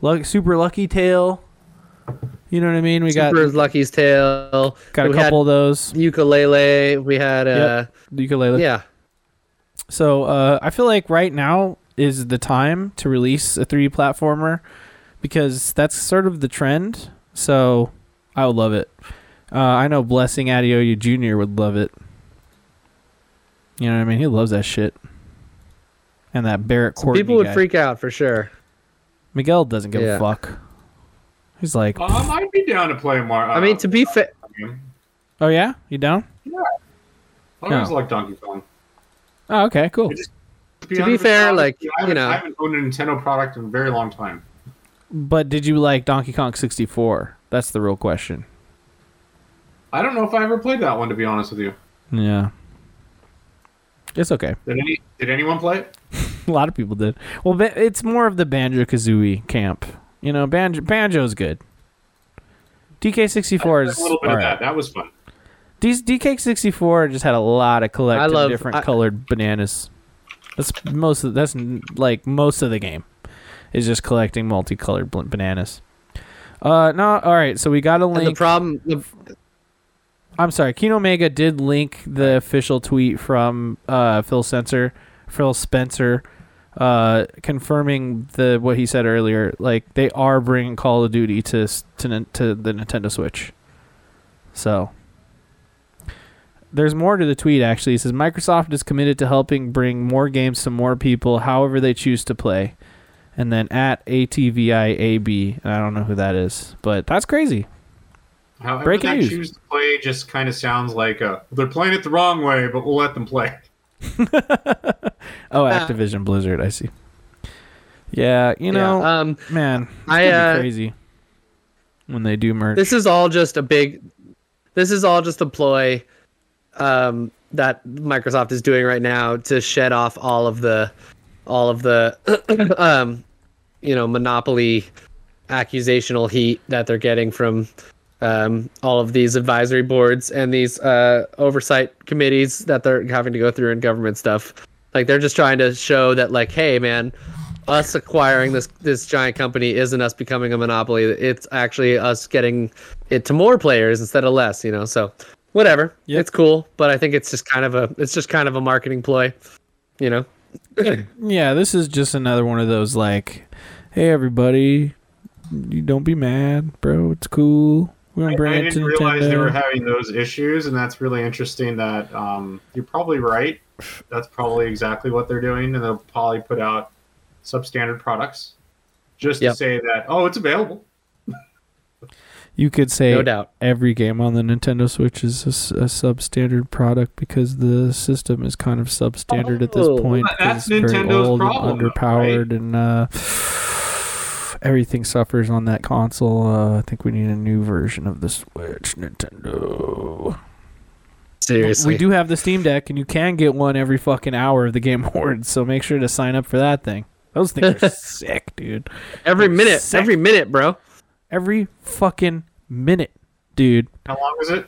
Luck, Super Lucky Tale. You know what I mean? We got Lucky's Tale, got a couple of those. Yooka-Laylee. We had uh, Yooka-Laylee. yeah. So uh, I feel like right now is the time to release a 3D platformer because that's sort of the trend. So I would love it. Uh, I know Blessing Adeoye Jr. would love it. You know what I mean? He loves that shit. And that Barrett Some Courtney people would guy. freak out for sure. Miguel doesn't give Yeah. a fuck. He's like, Um, I'd be down to play more. Uh, I mean, to be fair, oh yeah, you down? Yeah. I always No. like Donkey Kong. Oh okay, cool. To To be fair, like, I you know- I haven't owned a Nintendo product in a very long time. But did you like Donkey Kong 64? That's the real question. I don't know if I ever played that one, to be honest with you. Yeah. It's okay. Did any? Did anyone play it? A lot of people did. Well, it's more of the Banjo Kazooie camp. You know, Banjo Banjo's good. DK64 is a little bit of alright. that. That was fun. These DK64 just had a lot of collecting love- different I- colored bananas. That's most of that's like most of the game is just collecting multicolored bananas. Uh no, all right. So we got a and the problem, the, I'm sorry, Kino Mega did link the official tweet from uh, Phil Spencer, Phil Spencer, uh, confirming the what he said earlier. Like they are bringing Call of Duty to to to the Nintendo Switch. So there's more to the tweet. Actually, it says Microsoft is committed to helping bring more games to more people, however they choose to play. And then at ATVIAB, and I don't know who that is, but that's crazy. However, Breaking news. choose to play just kind of sounds like uh they're playing it the wrong way, but we'll let them play. Oh, Uh, Activision Blizzard. I see. Yeah, you know, yeah, um, man, it's I, uh, crazy when they do merch. this is all just a big. This is all just a ploy um, that Microsoft is doing right now to shed off all of the, all of the, um, you know, monopoly accusational heat that they're getting from um, all of these advisory boards and these uh, oversight committees that they're having to go through in government stuff. Like they're just trying to show that, like, hey, man, us acquiring this this giant company isn't us becoming a monopoly. It's actually us getting it to more players instead of less. You know, so whatever. Yep. It's cool, but I think it's just kind of a it's just kind of a marketing ploy. You know. yeah, this is just another one of those like, hey everybody, you don't be mad, bro. It's cool. We're gonna bring I it to didn't realize they were having those issues, and that's really interesting. That um, you're probably right. That's probably exactly what they're doing, and they'll probably put out substandard products just Yep. to say that oh, it's available. You could say No doubt. every game on the Nintendo Switch is a substandard product because the system is kind of substandard at this Oh, point. well, that's because it's very Nintendo's old and problem, though, underpowered, and uh, everything suffers on that console. Uh, I think we need a new version of the Switch, Nintendo. Seriously. We do have the Steam Deck, and you can get one every fucking hour of the Game Awards. So make sure to sign up for that thing. Those things are sick, dude. every minute. Sick. Every minute, bro. Every fucking minute, dude. How long is it?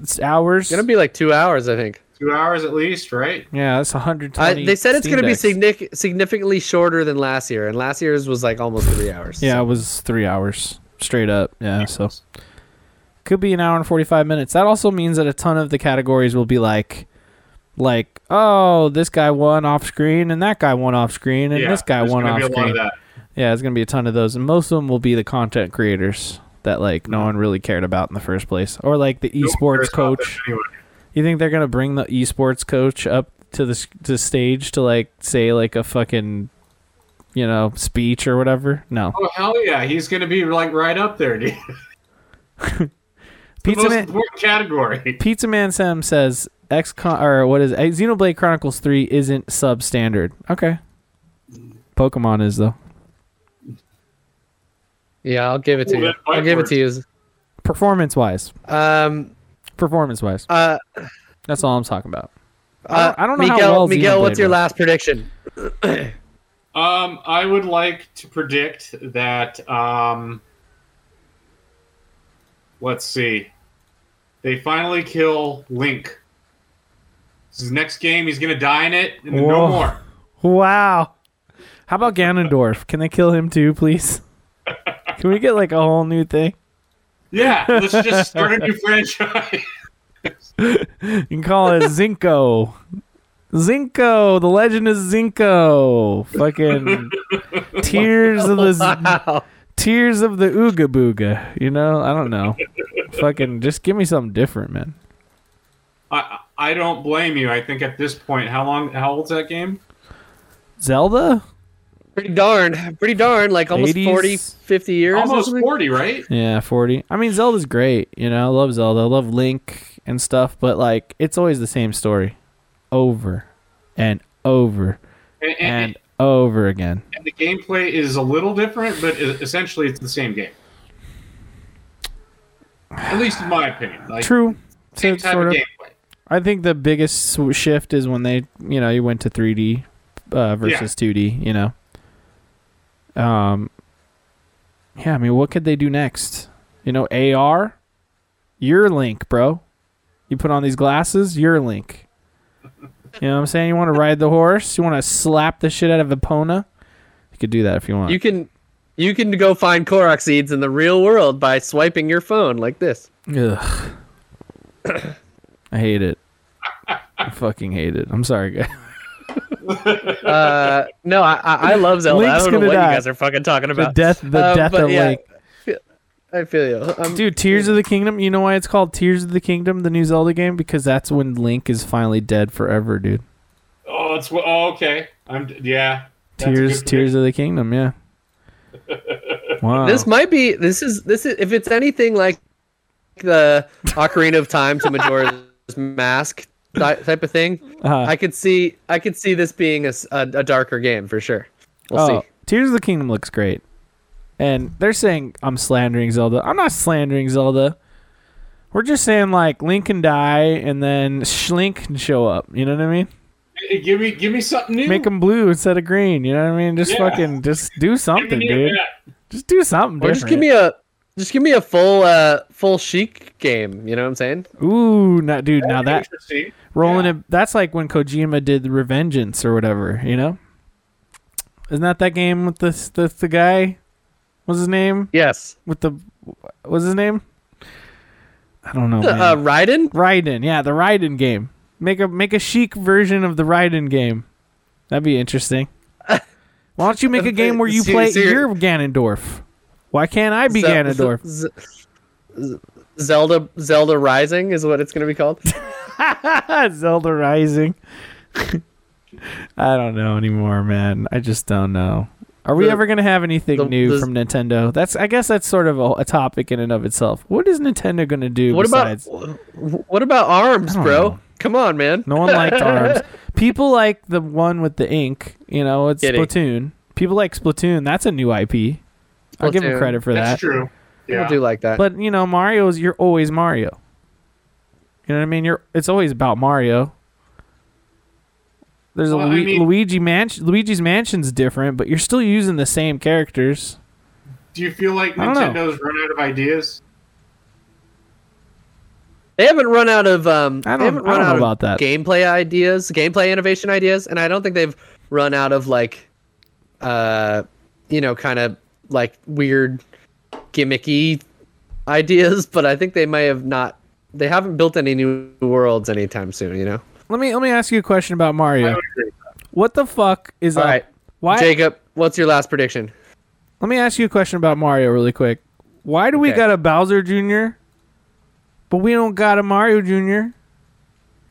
It's hours. It's gonna be like two hours, I think. Two hours at least, right? yeah, that's 120. I, they said it's gonna be Decks. signific- significantly shorter than last year, and last year's was like almost three hours. Yeah, so. it was three hours straight up. Yeah, so could be an hour and 45 minutes. That also means that a ton of the categories will be like, like, oh, this guy won off screen and that guy won off screen and Yeah, this guy won off be a lot of screen. Yeah, there's gonna be a ton of those, and most of them will be the content creators that like no one really cared about in the first place, or like the esports coach. anyway? You think they're gonna bring the esports coach up to the to stage to like say like a fucking, you know, speech or whatever? No. Oh hell yeah, he's gonna be like right up there, dude. the Pizza most Man, important category. Pizza Man Sam says X or what is it? Xenoblade Chronicles Three isn't substandard. Okay. Pokemon is though. Yeah, I'll give it to Well, you. I'll give for it to you. Performance wise, Um, performance wise, uh, that's all I'm talking about. I uh, don't- I don't know how Miguel, well Miguel, what's your was. last prediction? Um, I would like to predict that. Um, let's see, they finally kill Link. This is his next game. He's gonna die in it, and no more. Wow. How about Ganondorf? Can they kill him too, please? Can we get like a whole new thing? Yeah, let's just start a new franchise. You can call it Zinko. Zinko, the legend of Zinko. Fucking tears of the Wow. tears of the Ooga Booga. You know, I don't know. Fucking just give me something different, man. I I don't blame you. I think at this point, how long? How old's that game? Zelda? Pretty darn. Pretty darn. Like almost 80s? 40, 50 years. Almost forty, right? Yeah, 40. I mean, Zelda's great. You know, I love Zelda. I love Link and stuff, but like, it's always the same story over and over And, and, and over again. and the gameplay is a little different, but essentially it's the same game. At least in my opinion. Like, True. Same So, type sort of of. gameplay. I think the biggest shift is when they, you know, you went to 3D uh, versus 2D. You know. Um. Yeah, I mean, what could they do next? You know, AR. You're Link, bro. You put on these glasses. You're Link. You know what I'm saying? You want to ride the horse? You want to slap the shit out of Epona? You could do that if you want. You can, you can go find Korok seeds in the real world by swiping your phone like this. Ugh. I hate it. I fucking hate it. I'm sorry, guys. Uh, no, I, I I love Zelda. Link's I don't know what die. you guys are fucking talking The about. death, the Uh, death of yeah, Link. I feel you. Um, Dude, Tears of the Kingdom. You know why it's called Tears of the Kingdom, the new Zelda game? Because that's when Link is finally dead forever, dude. Oh, it's oh, okay. I'm yeah. Tears, Tears of the Kingdom. Yeah. Wow. This might be. This is. This is. If it's anything like the Ocarina of Time to Majora's Mask ty- type of thing, Uh, I could see. I could see this being a darker game for sure. We'll oh, see. Tears of the Kingdom looks great. And they're saying I'm slandering Zelda. I'm not slandering Zelda. We're just saying like Link can die and then Shlink can show up. You know what I mean? Hey, give me give me something new. Make them blue instead of green. You know what I mean? Just Yeah. fucking, just do something, dude. Just do something. Or just give me a. Just give me a full uh full Sheik game. You know what I'm saying? Ooh, not dude. Now that rolling Yeah. it. That's like when Kojima did Revengeance or whatever. You know? Isn't that that game with this the, the guy? What's his name? Yes. With the what's his name? I don't know. Man. Uh, Raiden. Raiden, yeah, the Raiden game. Make a make a Sheik version of the Raiden game. That'd be interesting. Why don't you make a game where you So- play so you're- you're Ganondorf? Why can't I be Ze- Ganondorf? Z- Z- Zelda Zelda Rising is what it's gonna be called. Zelda Rising. I don't know anymore, man. I just don't know. Are we The- ever gonna have anything the- new the- from Nintendo? That's I guess that's sort of a, a topic in and of itself. What is Nintendo gonna do What besides? about what about Arms, bro? know. Come on, man. No one liked Arms. People like the one with the ink. You know, it's Kidding. Splatoon. People like Splatoon. That's a new IP. I'll give him credit for that. That's that. true. I Yeah. do like that. But you know, Mario's you're always Mario. You know what I mean? You're it's always about Mario. There's a Well, I Lu- mean- Luigi Mansion. Luigi's Mansion's different, but you're still using the same characters. Do you feel like I don't know. Nintendo's run out of ideas? They haven't run out of um. I don't- haven't I run don't know out of about that. gameplay ideas, gameplay innovation ideas, and I don't think they've run out of like, uh, you know, kind of like weird, gimmicky ideas. But I think they may have not. They haven't built any new worlds anytime soon. You know. Let me let me ask you a question about Mario. What the fuck is All up? right, Why? Jacob, what's your last prediction? Let me ask you a question about Mario really quick. Why do we Okay. got a Bowser Jr. but we don't got a Mario Jr.?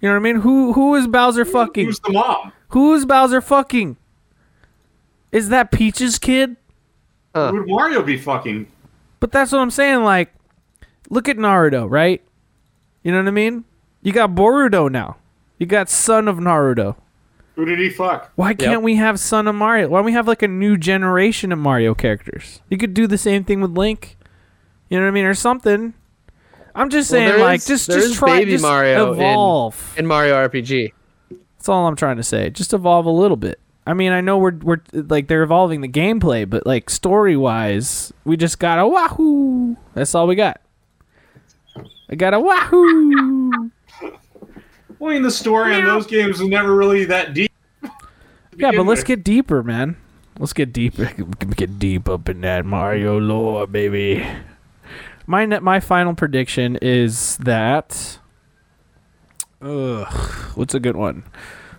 You know what I mean? Who who is Bowser fucking? Who's the mom? Who's Bowser fucking? Is that Peach's kid? Huh. Would Mario be fucking? But that's what I'm saying. Like, look at Naruto, right? You know what I mean? You got Boruto now. You got son of Naruto. Who did he fuck? Why can't we have son of Mario? Why don't we have like a new generation of Mario characters? You could do the same thing with Link. You know what I mean, or something. I'm just saying, there like, is- just just try baby just Mario in- evolve. In Mario RPG. That's all I'm trying to say. Just evolve a little bit. I mean, I know we're we're like they're evolving the gameplay, but like story wise, we just got a wahoo. That's all we got. I got a wahoo. Well, I mean, the story in those games is never really that deep. yeah, but let's with. get deeper, man. Let's get deeper. Get deep up in that Mario lore, baby. My my final prediction is that. Ugh, what's a good one?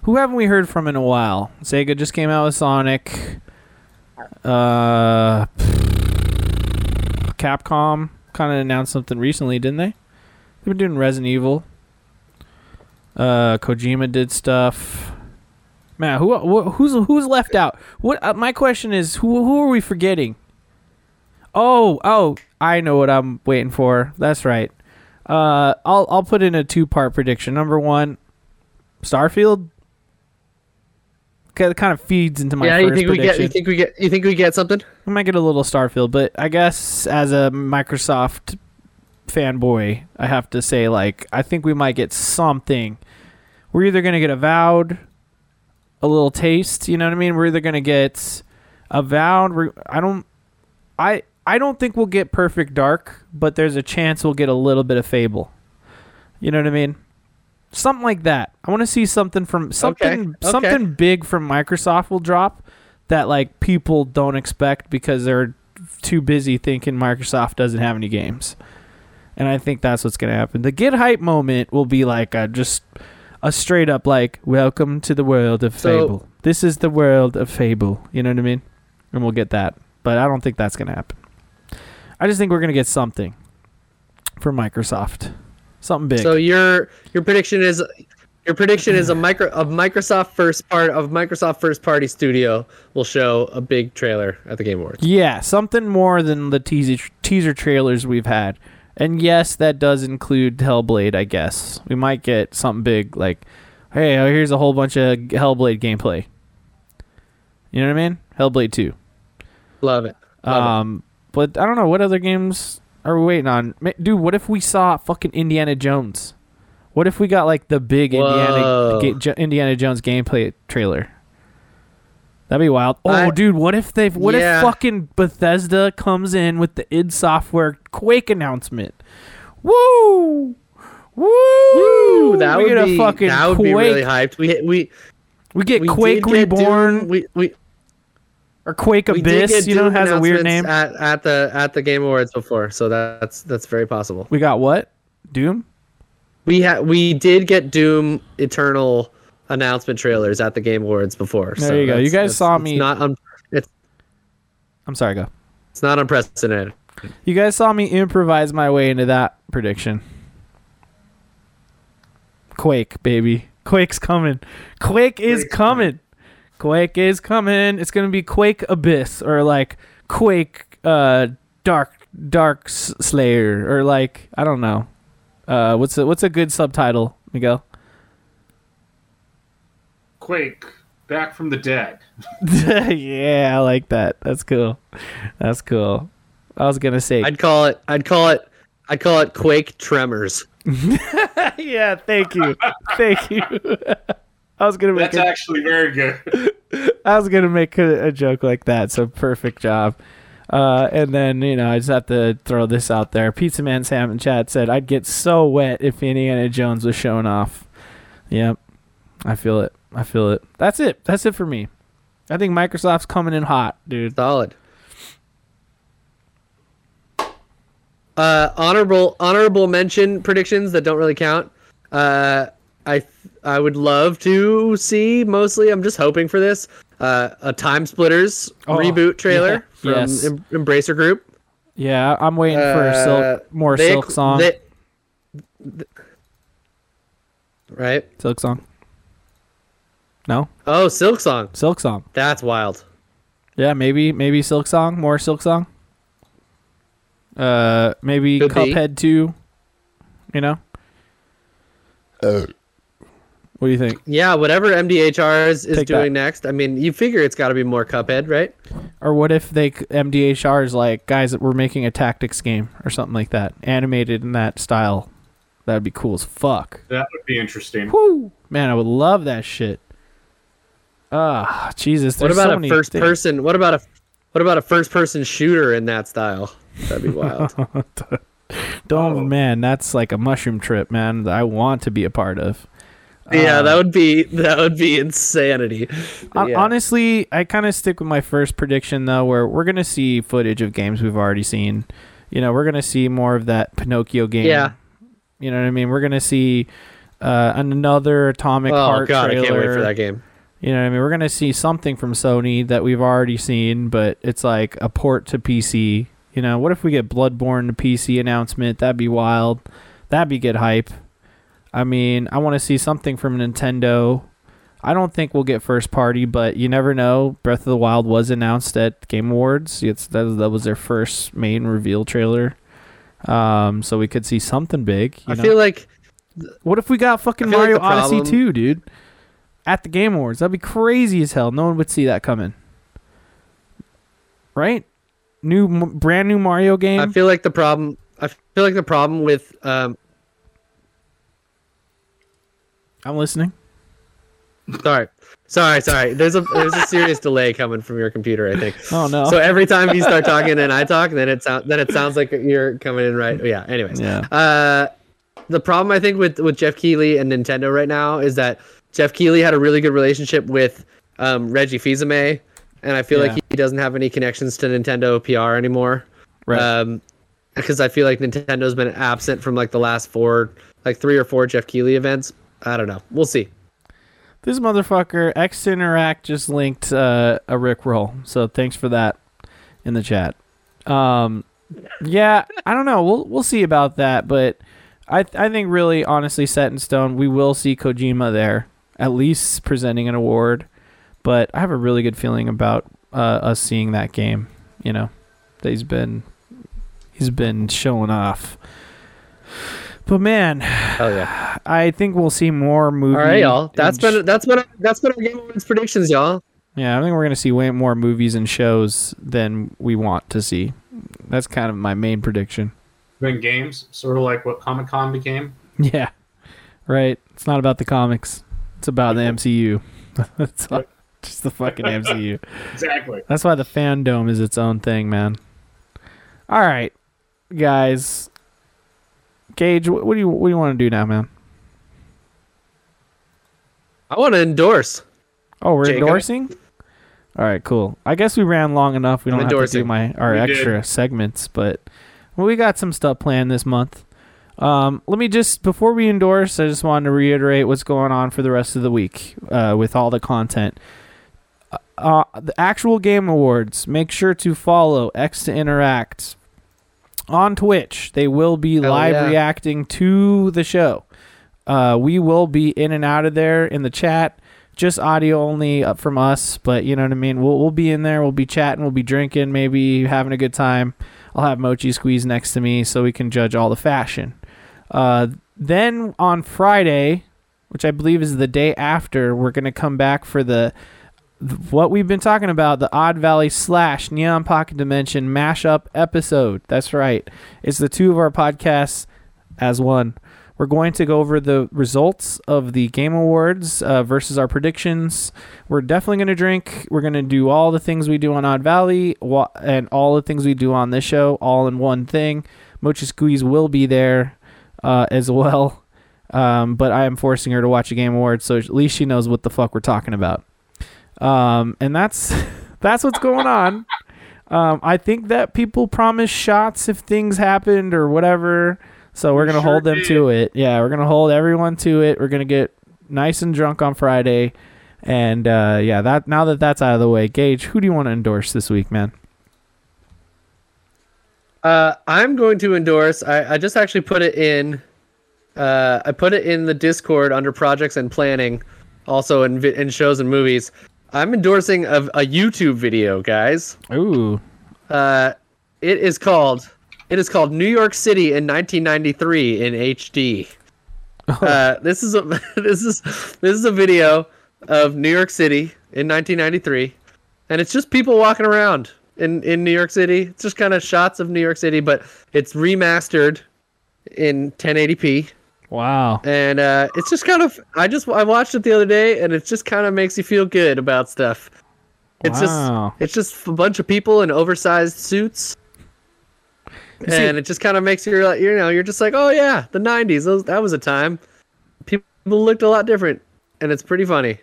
Who haven't we heard from in a while? Sega just came out with Sonic. Uh, Capcom kind of announced something recently, didn't they? They've been doing Resident Evil. Uh, Kojima did stuff. Man, who, who who's who's left out? What uh, my question is, who who are we forgetting? Oh, oh, I know what I'm waiting for. That's right. Uh, I'll I'll put in a two part prediction. Number one, Starfield. Kind of feeds into my yeah, first you think we get? prediction. You think we get? You think we get something? We might get a little Starfield, but I guess as a Microsoft fanboy, I have to say like I think we might get something. We're either gonna get Avowed, a little taste. You know what I mean? We're either gonna get Avowed. We're, I don't. I I don't think we'll get Perfect Dark, but there's a chance we'll get a little bit of Fable. You know what I mean? Something like that. I want to see something from something okay. something big from Microsoft will drop that like people don't expect because they're too busy thinking Microsoft doesn't have any games. And I think that's what's going to happen. The get hype moment will be like a, just a straight up like welcome to the world of So- Fable. This is the world of Fable. You know what I mean? And we'll get that. But I don't think that's going to happen. I just think we're going to get something from Microsoft. Something big. So your your prediction is your prediction is a micro of Microsoft first part of Microsoft first party studio will show a big trailer at the Game Awards. Yeah, something more than the teaser teaser trailers we've had. And yes, that does include Hellblade, I guess. We might get something big like, hey, uh, here's a whole bunch of Hellblade gameplay. You know what I mean? Hellblade 2. Love it. Love it. Um, but I don't know what other games are we waiting on. Dude, what if we saw fucking Indiana Jones? What if we got like the big Indiana Whoa. Jo- Indiana Jones gameplay trailer? That'd be wild. Oh, I- dude, what if they? What Yeah. if fucking Bethesda comes in with the id Software Quake announcement? Woo! Woo! Ooh, that we would get a be fucking that would Quake. be really hyped. We we we get we Quake did get Reborn Doom, we we or Quake we did Abyss. You know, has a weird name. at, at the at the Game Awards before, so that's that's very possible. we got what? Doom. We had we did get Doom Eternal announcement trailers at the Game Awards before. There so you go. You guys that's- saw it's me- Not un, it's I'm sorry, go. it's not unprecedented. You guys saw me improvise my way into that prediction. Quake, baby. Quake's coming. Quake is Quake's coming. Quake is coming. It's gonna be Quake Abyss or like Quake uh Dark Dark Slayer or like I don't know. Uh what's a what's a good subtitle, Miguel? Quake, back from the dead. yeah, I like that. That's cool. That's cool. I was gonna say I'd call it I'd call it I'd call it Quake Tremors. Yeah, thank you. thank you. I was gonna make That's a actually very good. I was gonna make a, a joke like that, so perfect job. Uh, and then you know I just have to throw this out there. Pizza Man Sam in chat said I'd get so wet if Indiana Jones was showing off. Yep, I feel it. I feel it. That's it. That's it for me. I think Microsoft's coming in hot, dude. Solid. Uh, honorable honorable mention predictions that don't really count. Uh, I th- I would love to see. Mostly, I'm just hoping for this. uh, a Time Splitters Oh, reboot trailer yeah, from yes. em- Embracer Group. Yeah, I'm waiting for Uh, silk, more They- silk song. they- th- right? silk song. No, Oh, Silk Song. silk song. That's wild. Yeah, maybe maybe silk song, more silk song. Uh, maybe Could be. Cuphead two. You know. What do you think? Yeah, whatever MDHR is, is Take that. doing next. I mean, you figure it's got to be more Cuphead, right? Or what if they MDHR is like guys that we're making a tactics game or something like that, animated in that style? That'd be cool as fuck. That would be interesting. Woo! Man, I would love that shit. Ah, Jesus. What about so a many first things. person? What about a what about a first person shooter in that style? That'd be wild. Don't Oh. man, that's like a mushroom trip, man. That I want to be a part of. Yeah, Uh, that would be that would be insanity. Hon- Yeah. Honestly, I kind of stick with my first prediction though, where we're gonna see footage of games we've already seen. You know, we're gonna see more of that Pinocchio game. Yeah. You know what I mean? We're gonna see uh, another Atomic oh Heart god, trailer. I can't wait for that game. You know what I mean? We're gonna see something from Sony that we've already seen, but it's like a port to PC. You know, what if we get Bloodborne to PC announcement? That'd be wild. That'd be good hype. I mean, I want to see something from Nintendo. I don't think we'll get first party, but you never know. Breath of the Wild was announced at Game Awards. It's that, that was their first main reveal trailer. Um, so we could see something big. You I know? feel like What if we got fucking feel like Mario Odyssey problem- 2, dude? At the Game Awards. That'd be crazy as hell. No one would see that coming. Right? New m- brand new Mario game. I feel like the problem. I feel like the problem with um. I'm listening. Sorry, sorry, sorry. There's a there's a serious delay coming from your computer. I think. Oh no. So every time you start talking and I talk, then it sounds then it sounds like you're coming in right. Yeah. Anyways. yeah. Uh, the problem I think with with Geoff Keighley and Nintendo right now is that Geoff Keighley had a really good relationship with um, Reggie Fils-Aimé, and I feel Yeah. like he doesn't have any connections to Nintendo PR anymore. Right. Um, because I feel like Nintendo's been absent from like the last four, like three or four Geoff Keighley events. I don't know. We'll see. this motherfucker X Interact just linked uh, a Rick roll. So thanks for that in the chat. Um, yeah, I don't know. We'll we'll see about that, but I I think really honestly set in stone. We will see Kojima there at least presenting an award, but I have a really good feeling about uh, us seeing that game. You know, that he's been he's been showing off. But man, Oh yeah. I think we'll see more movies. All right, y'all. That's been that's been that's been our Game Awards predictions, y'all. Yeah, I think we're gonna see way more movies and shows than we want to see. That's kind of my main prediction. Been games, sort of like what Comic Con became. Yeah, right. It's not about the comics. It's about the MCU. it's all- just the fucking MCU. Exactly. That's why the fandom is its own thing, man. All right, guys. Gage, what, what do you what do you want to do now, man? I want to endorse. Oh, we're Jacob? endorsing. All right, cool. I guess we ran long enough. We I'm don't have to do my our We did. extra segments, but well, we got some stuff planned this month. Um, let me just before we endorse, I just wanted to reiterate what's going on for the rest of the week uh, with all the content. Uh, Uh, the actual game awards. Make sure to follow X to Interact on Twitch. They will be Hell live yeah. reacting to the show. Uh, we will be in and out of there in the chat, just audio only up from us. But you know what I mean. We'll we'll be in there. We'll be chatting. We'll be drinking. Maybe having a good time. I'll have Mochi squeeze next to me so we can judge all the fashion. Uh, then on Friday, which I believe is the day after, we're gonna come back for the what we've been talking about the Odd Valley slash Neon Pocket Dimension mashup episode. That's right. It's the two of our podcasts as one. We're going to go over the results of the Game Awards uh, versus our predictions. We're definitely going to drink. We're going to do all the things we do on Odd Valley wa- and all the things we do on this show, all in one thing. Mochi Squeeze will be there uh, as well. Um, but I am forcing her to watch a Game Awards, so at least she knows what the fuck we're talking about. Um, and that's that's what's going on. Um, I think that people promise shots if things happened or whatever. So we're We gonna sure hold them did. to it. Yeah, we're gonna hold everyone to it. We're gonna get nice and drunk on Friday, And uh, yeah, that now that that's out of the way, Gage, who do you want to endorse this week, man? Uh, I'm going to endorse. I, I just actually put it in. Uh, I put it in the Discord under projects and planning, also in vi- in shows and movies. I'm endorsing a, a YouTube video, guys. Ooh, Uh, it is called. It is called New York City in 1993 in HD. Uh, this is a this is this is a video of New York City in 1993, and it's just people walking around in in New York City. It's just kind of shots of New York City, but it's remastered in 1080p, wow. and uh, it's just kind of. I just I watched it the other day, and it just kind of makes you feel good about stuff. It's Wow. just it's just a bunch of people in oversized suits. And it just kind of makes you like you know you're just like oh yeah the 90s those, that was a time. People looked a lot different and it's pretty funny.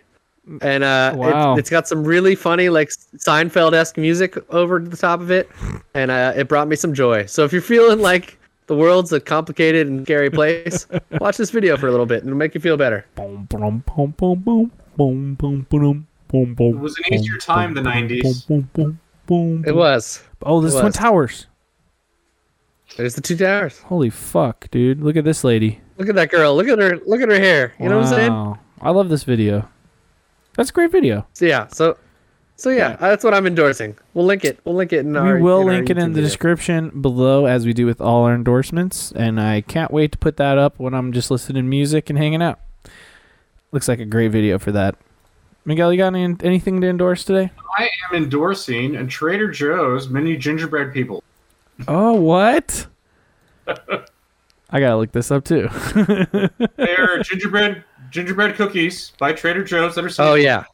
And uh, wow. it, has got some really funny like seinfeld-esque music over the top of it and uh, it brought me some joy. So if you're feeling like the world's a complicated and scary place watch this video for a little bit and it'll make you feel better. It was an easier time the 90s it was. Oh there's twin towers. There's the two towers. Holy fuck, dude! Look at this lady. Look at that girl. Look at her. Look at her hair. You know what I'm saying? Wow. I love this video. That's a great video. So yeah. So, so yeah, that's what I'm endorsing. We'll link it. We'll link it in our. we will in link it in YouTube the video. description below, as we do with all our endorsements. And I can't wait to put that up when I'm just listening to music and hanging out. Looks like a great video for that. Miguel, you got any, anything to endorse today? I am endorsing a Trader Joe's mini gingerbread people. Oh, what? I gotta look this up too. They're gingerbread gingerbread cookies by Trader Joe's that are Oh yeah,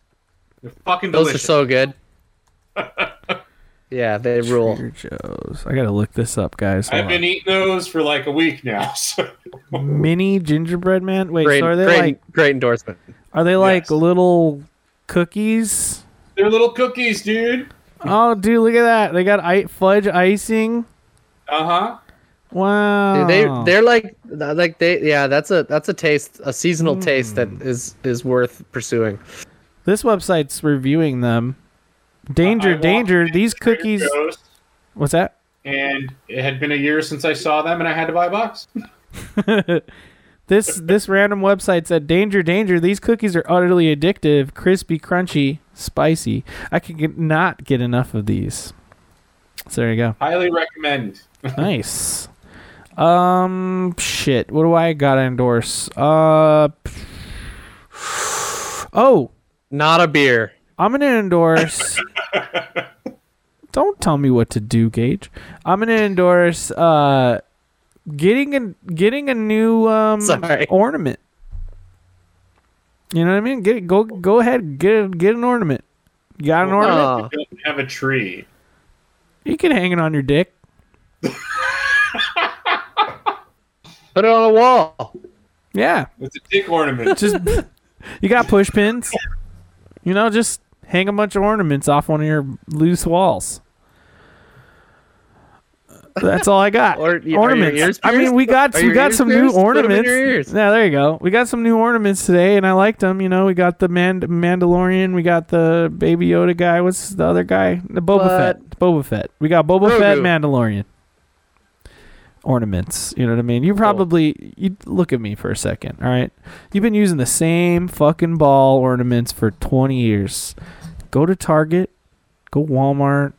they're fucking those delicious. are so good. yeah, they rule. Trader Joe's. I gotta look this up, guys. Hold I've been eating those for like a week now. So. Mini gingerbread man. Wait, Great, so are they great, like great endorsement. are they like Yes. little cookies? They're little cookies, dude. Oh, dude, look at that! They got I- fudge icing. Uh huh. Wow. They they're like like they yeah. That's a that's a taste a seasonal taste that Hmm. is is worth pursuing. This website's reviewing them. Danger, I walked danger! These cookies. Joe's, What's that? and it had been a year since I saw them, and I had to buy a box. This this random website said, "Danger, danger! These cookies are utterly addictive, crispy, crunchy, spicy. I could get, not get enough of these." So there you go. Highly recommend. Nice. Um, shit. What do I gotta endorse? Uh, oh, Not a beer. I'm gonna endorse. don't tell me what to do, Gage. I'm gonna endorse uh, getting a getting a new um Sorry. ornament. You know what I mean? Get go go ahead get get an ornament. You got an Well, ornament? Don't have a tree. You can hang it on your dick. Put it on a wall. Yeah, It's a dick ornament. just you got push pins. You know, just hang a bunch of ornaments off one of your loose walls. That's all I got. Or- are your ornaments. ears I mean, we got Are we got some new pierced? Put 'em in ornaments. Yeah, there you go. We got some new ornaments today, and I liked them. You know, we got the Mand- Mandalorian. We got the Baby Yoda guy. What's the other guy? The Boba What? Fett. Boba Fett. We got Boba Fett, Mandalorian. Ornaments. You know what I mean? You probably you look at me for a second. All right, you've been using the same fucking ball ornaments for twenty years. Go to Target. Go Walmart.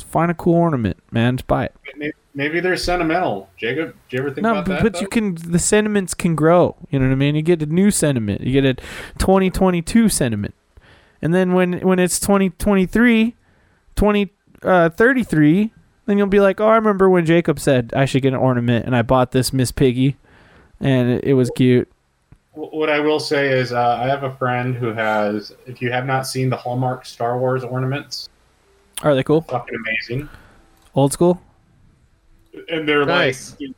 Find a cool ornament, man. Just buy it. Maybe, maybe they're sentimental. Jacob, do you ever think No, about but, that? but you can. The sentiments can grow. You know what I mean? You get a new sentiment. You get a 2022 sentiment, and then when when it's 2023, 2033, uh, then you'll be like, oh, I remember when Jacob said I should get an ornament, and I bought this Miss Piggy, and it, it was cute. What I will say is, uh, I have a friend who has. If you have not seen the Hallmark Star Wars ornaments, Are they cool? fucking amazing. Old school. And they're Nice. like,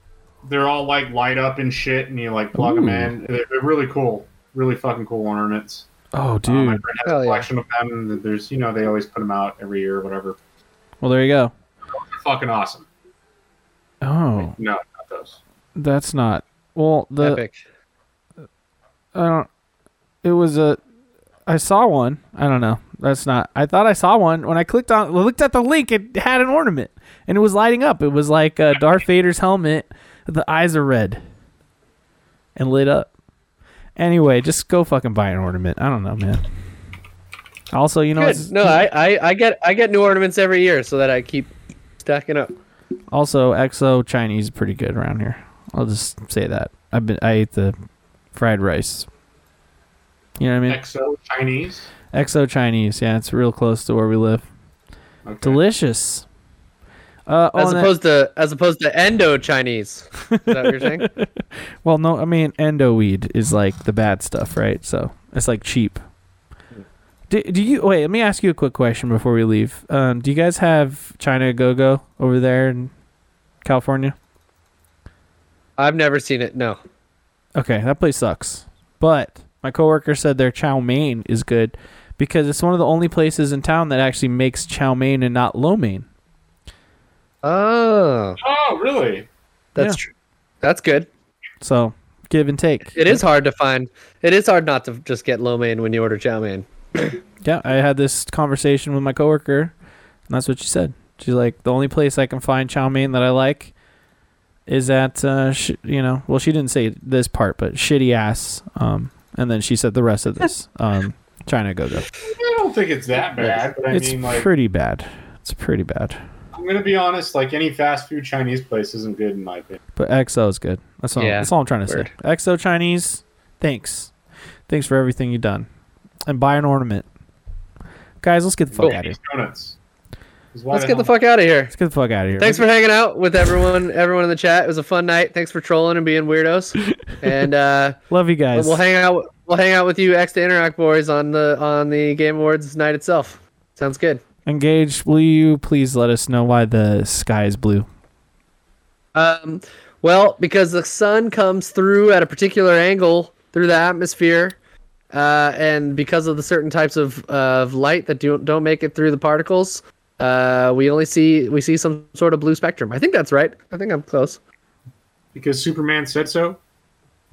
they're all like light up and shit, and you like plug Ooh. them in. They're, they're really cool, really fucking cool ornaments. Oh, dude. my friend has Hell a yeah. collection of them. and There's, you know, they always put them out every year or whatever. well, there you go. They're fucking awesome. Oh, No, not those. that's not. Well, the Epic. I don't. It was a. I saw one. I don't know. That's not. I thought I saw one when I clicked on looked at the link. It had an ornament and it was lighting up. It was like uh, Darth Vader's helmet. The eyes are red and lit up. Anyway, just go fucking buy an ornament. I don't know, man. Also, you know, Good. No, I, I, I get I get new ornaments every year so that I keep stacking up. also XO Chinese is pretty good around here. I'll just say that. I've been I ate the fried rice. You know what I mean? XO Chinese. XO Chinese. Yeah, it's real close to where we live. Okay. Delicious. Uh, oh, As and that- opposed to as opposed to Endo Chinese. Is that what you're saying? well, no, I mean endo weed is like the bad stuff, right? So it's like cheap. Do, do you wait? Let me ask you a quick question before we leave. Um, do you guys have China Go Go over there in California? I've never seen it. No. Okay, that place sucks. But my coworker said their chow mein is good because it's one of the only places in town that actually makes chow mein and not lo mein. Oh, Oh, really? that's Yeah. true. That's good. So give and take. It is hard to find. It is hard not to just get lo mein when you order chow mein. Yeah, I had this conversation with my coworker, and that's what she said. She's like, the only place I can find chow mein that I like is at, uh, sh- you know, well, she didn't say this part, but shitty ass. Um, and then she said the rest of this. Um, China Go Go. I don't think it's that bad, but I It's mean, like, pretty bad. It's pretty bad. I'm gonna be honest. Like any fast food Chinese place isn't good in my opinion. But XO is good. That's all. Yeah, that's all I'm trying to word. say. XO Chinese. Thanks. Thanks for everything you've done. And buy an ornament, guys. Let's get the fuck Cool. out of here. Donuts. Let's get the fuck out of here. Let's get the fuck out of here. Thanks for hanging out with everyone. Everyone in the chat. It was a fun night. Thanks for trolling and being weirdos. And uh, Love you guys. we'll hang out. We'll hang out with you, X to Interact boys, on the on the Game Awards night itself. Sounds good. Engage. Will you please let us know why the sky is blue? Um, well, because the sun comes through at a particular angle through the atmosphere, uh, and because of the certain types of of light that don't don't make it through the particles, uh, we only see we see some sort of blue spectrum. I think that's right. I think I'm close. because Superman said so.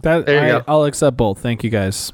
That There you I, go. I'll accept both. Thank you guys.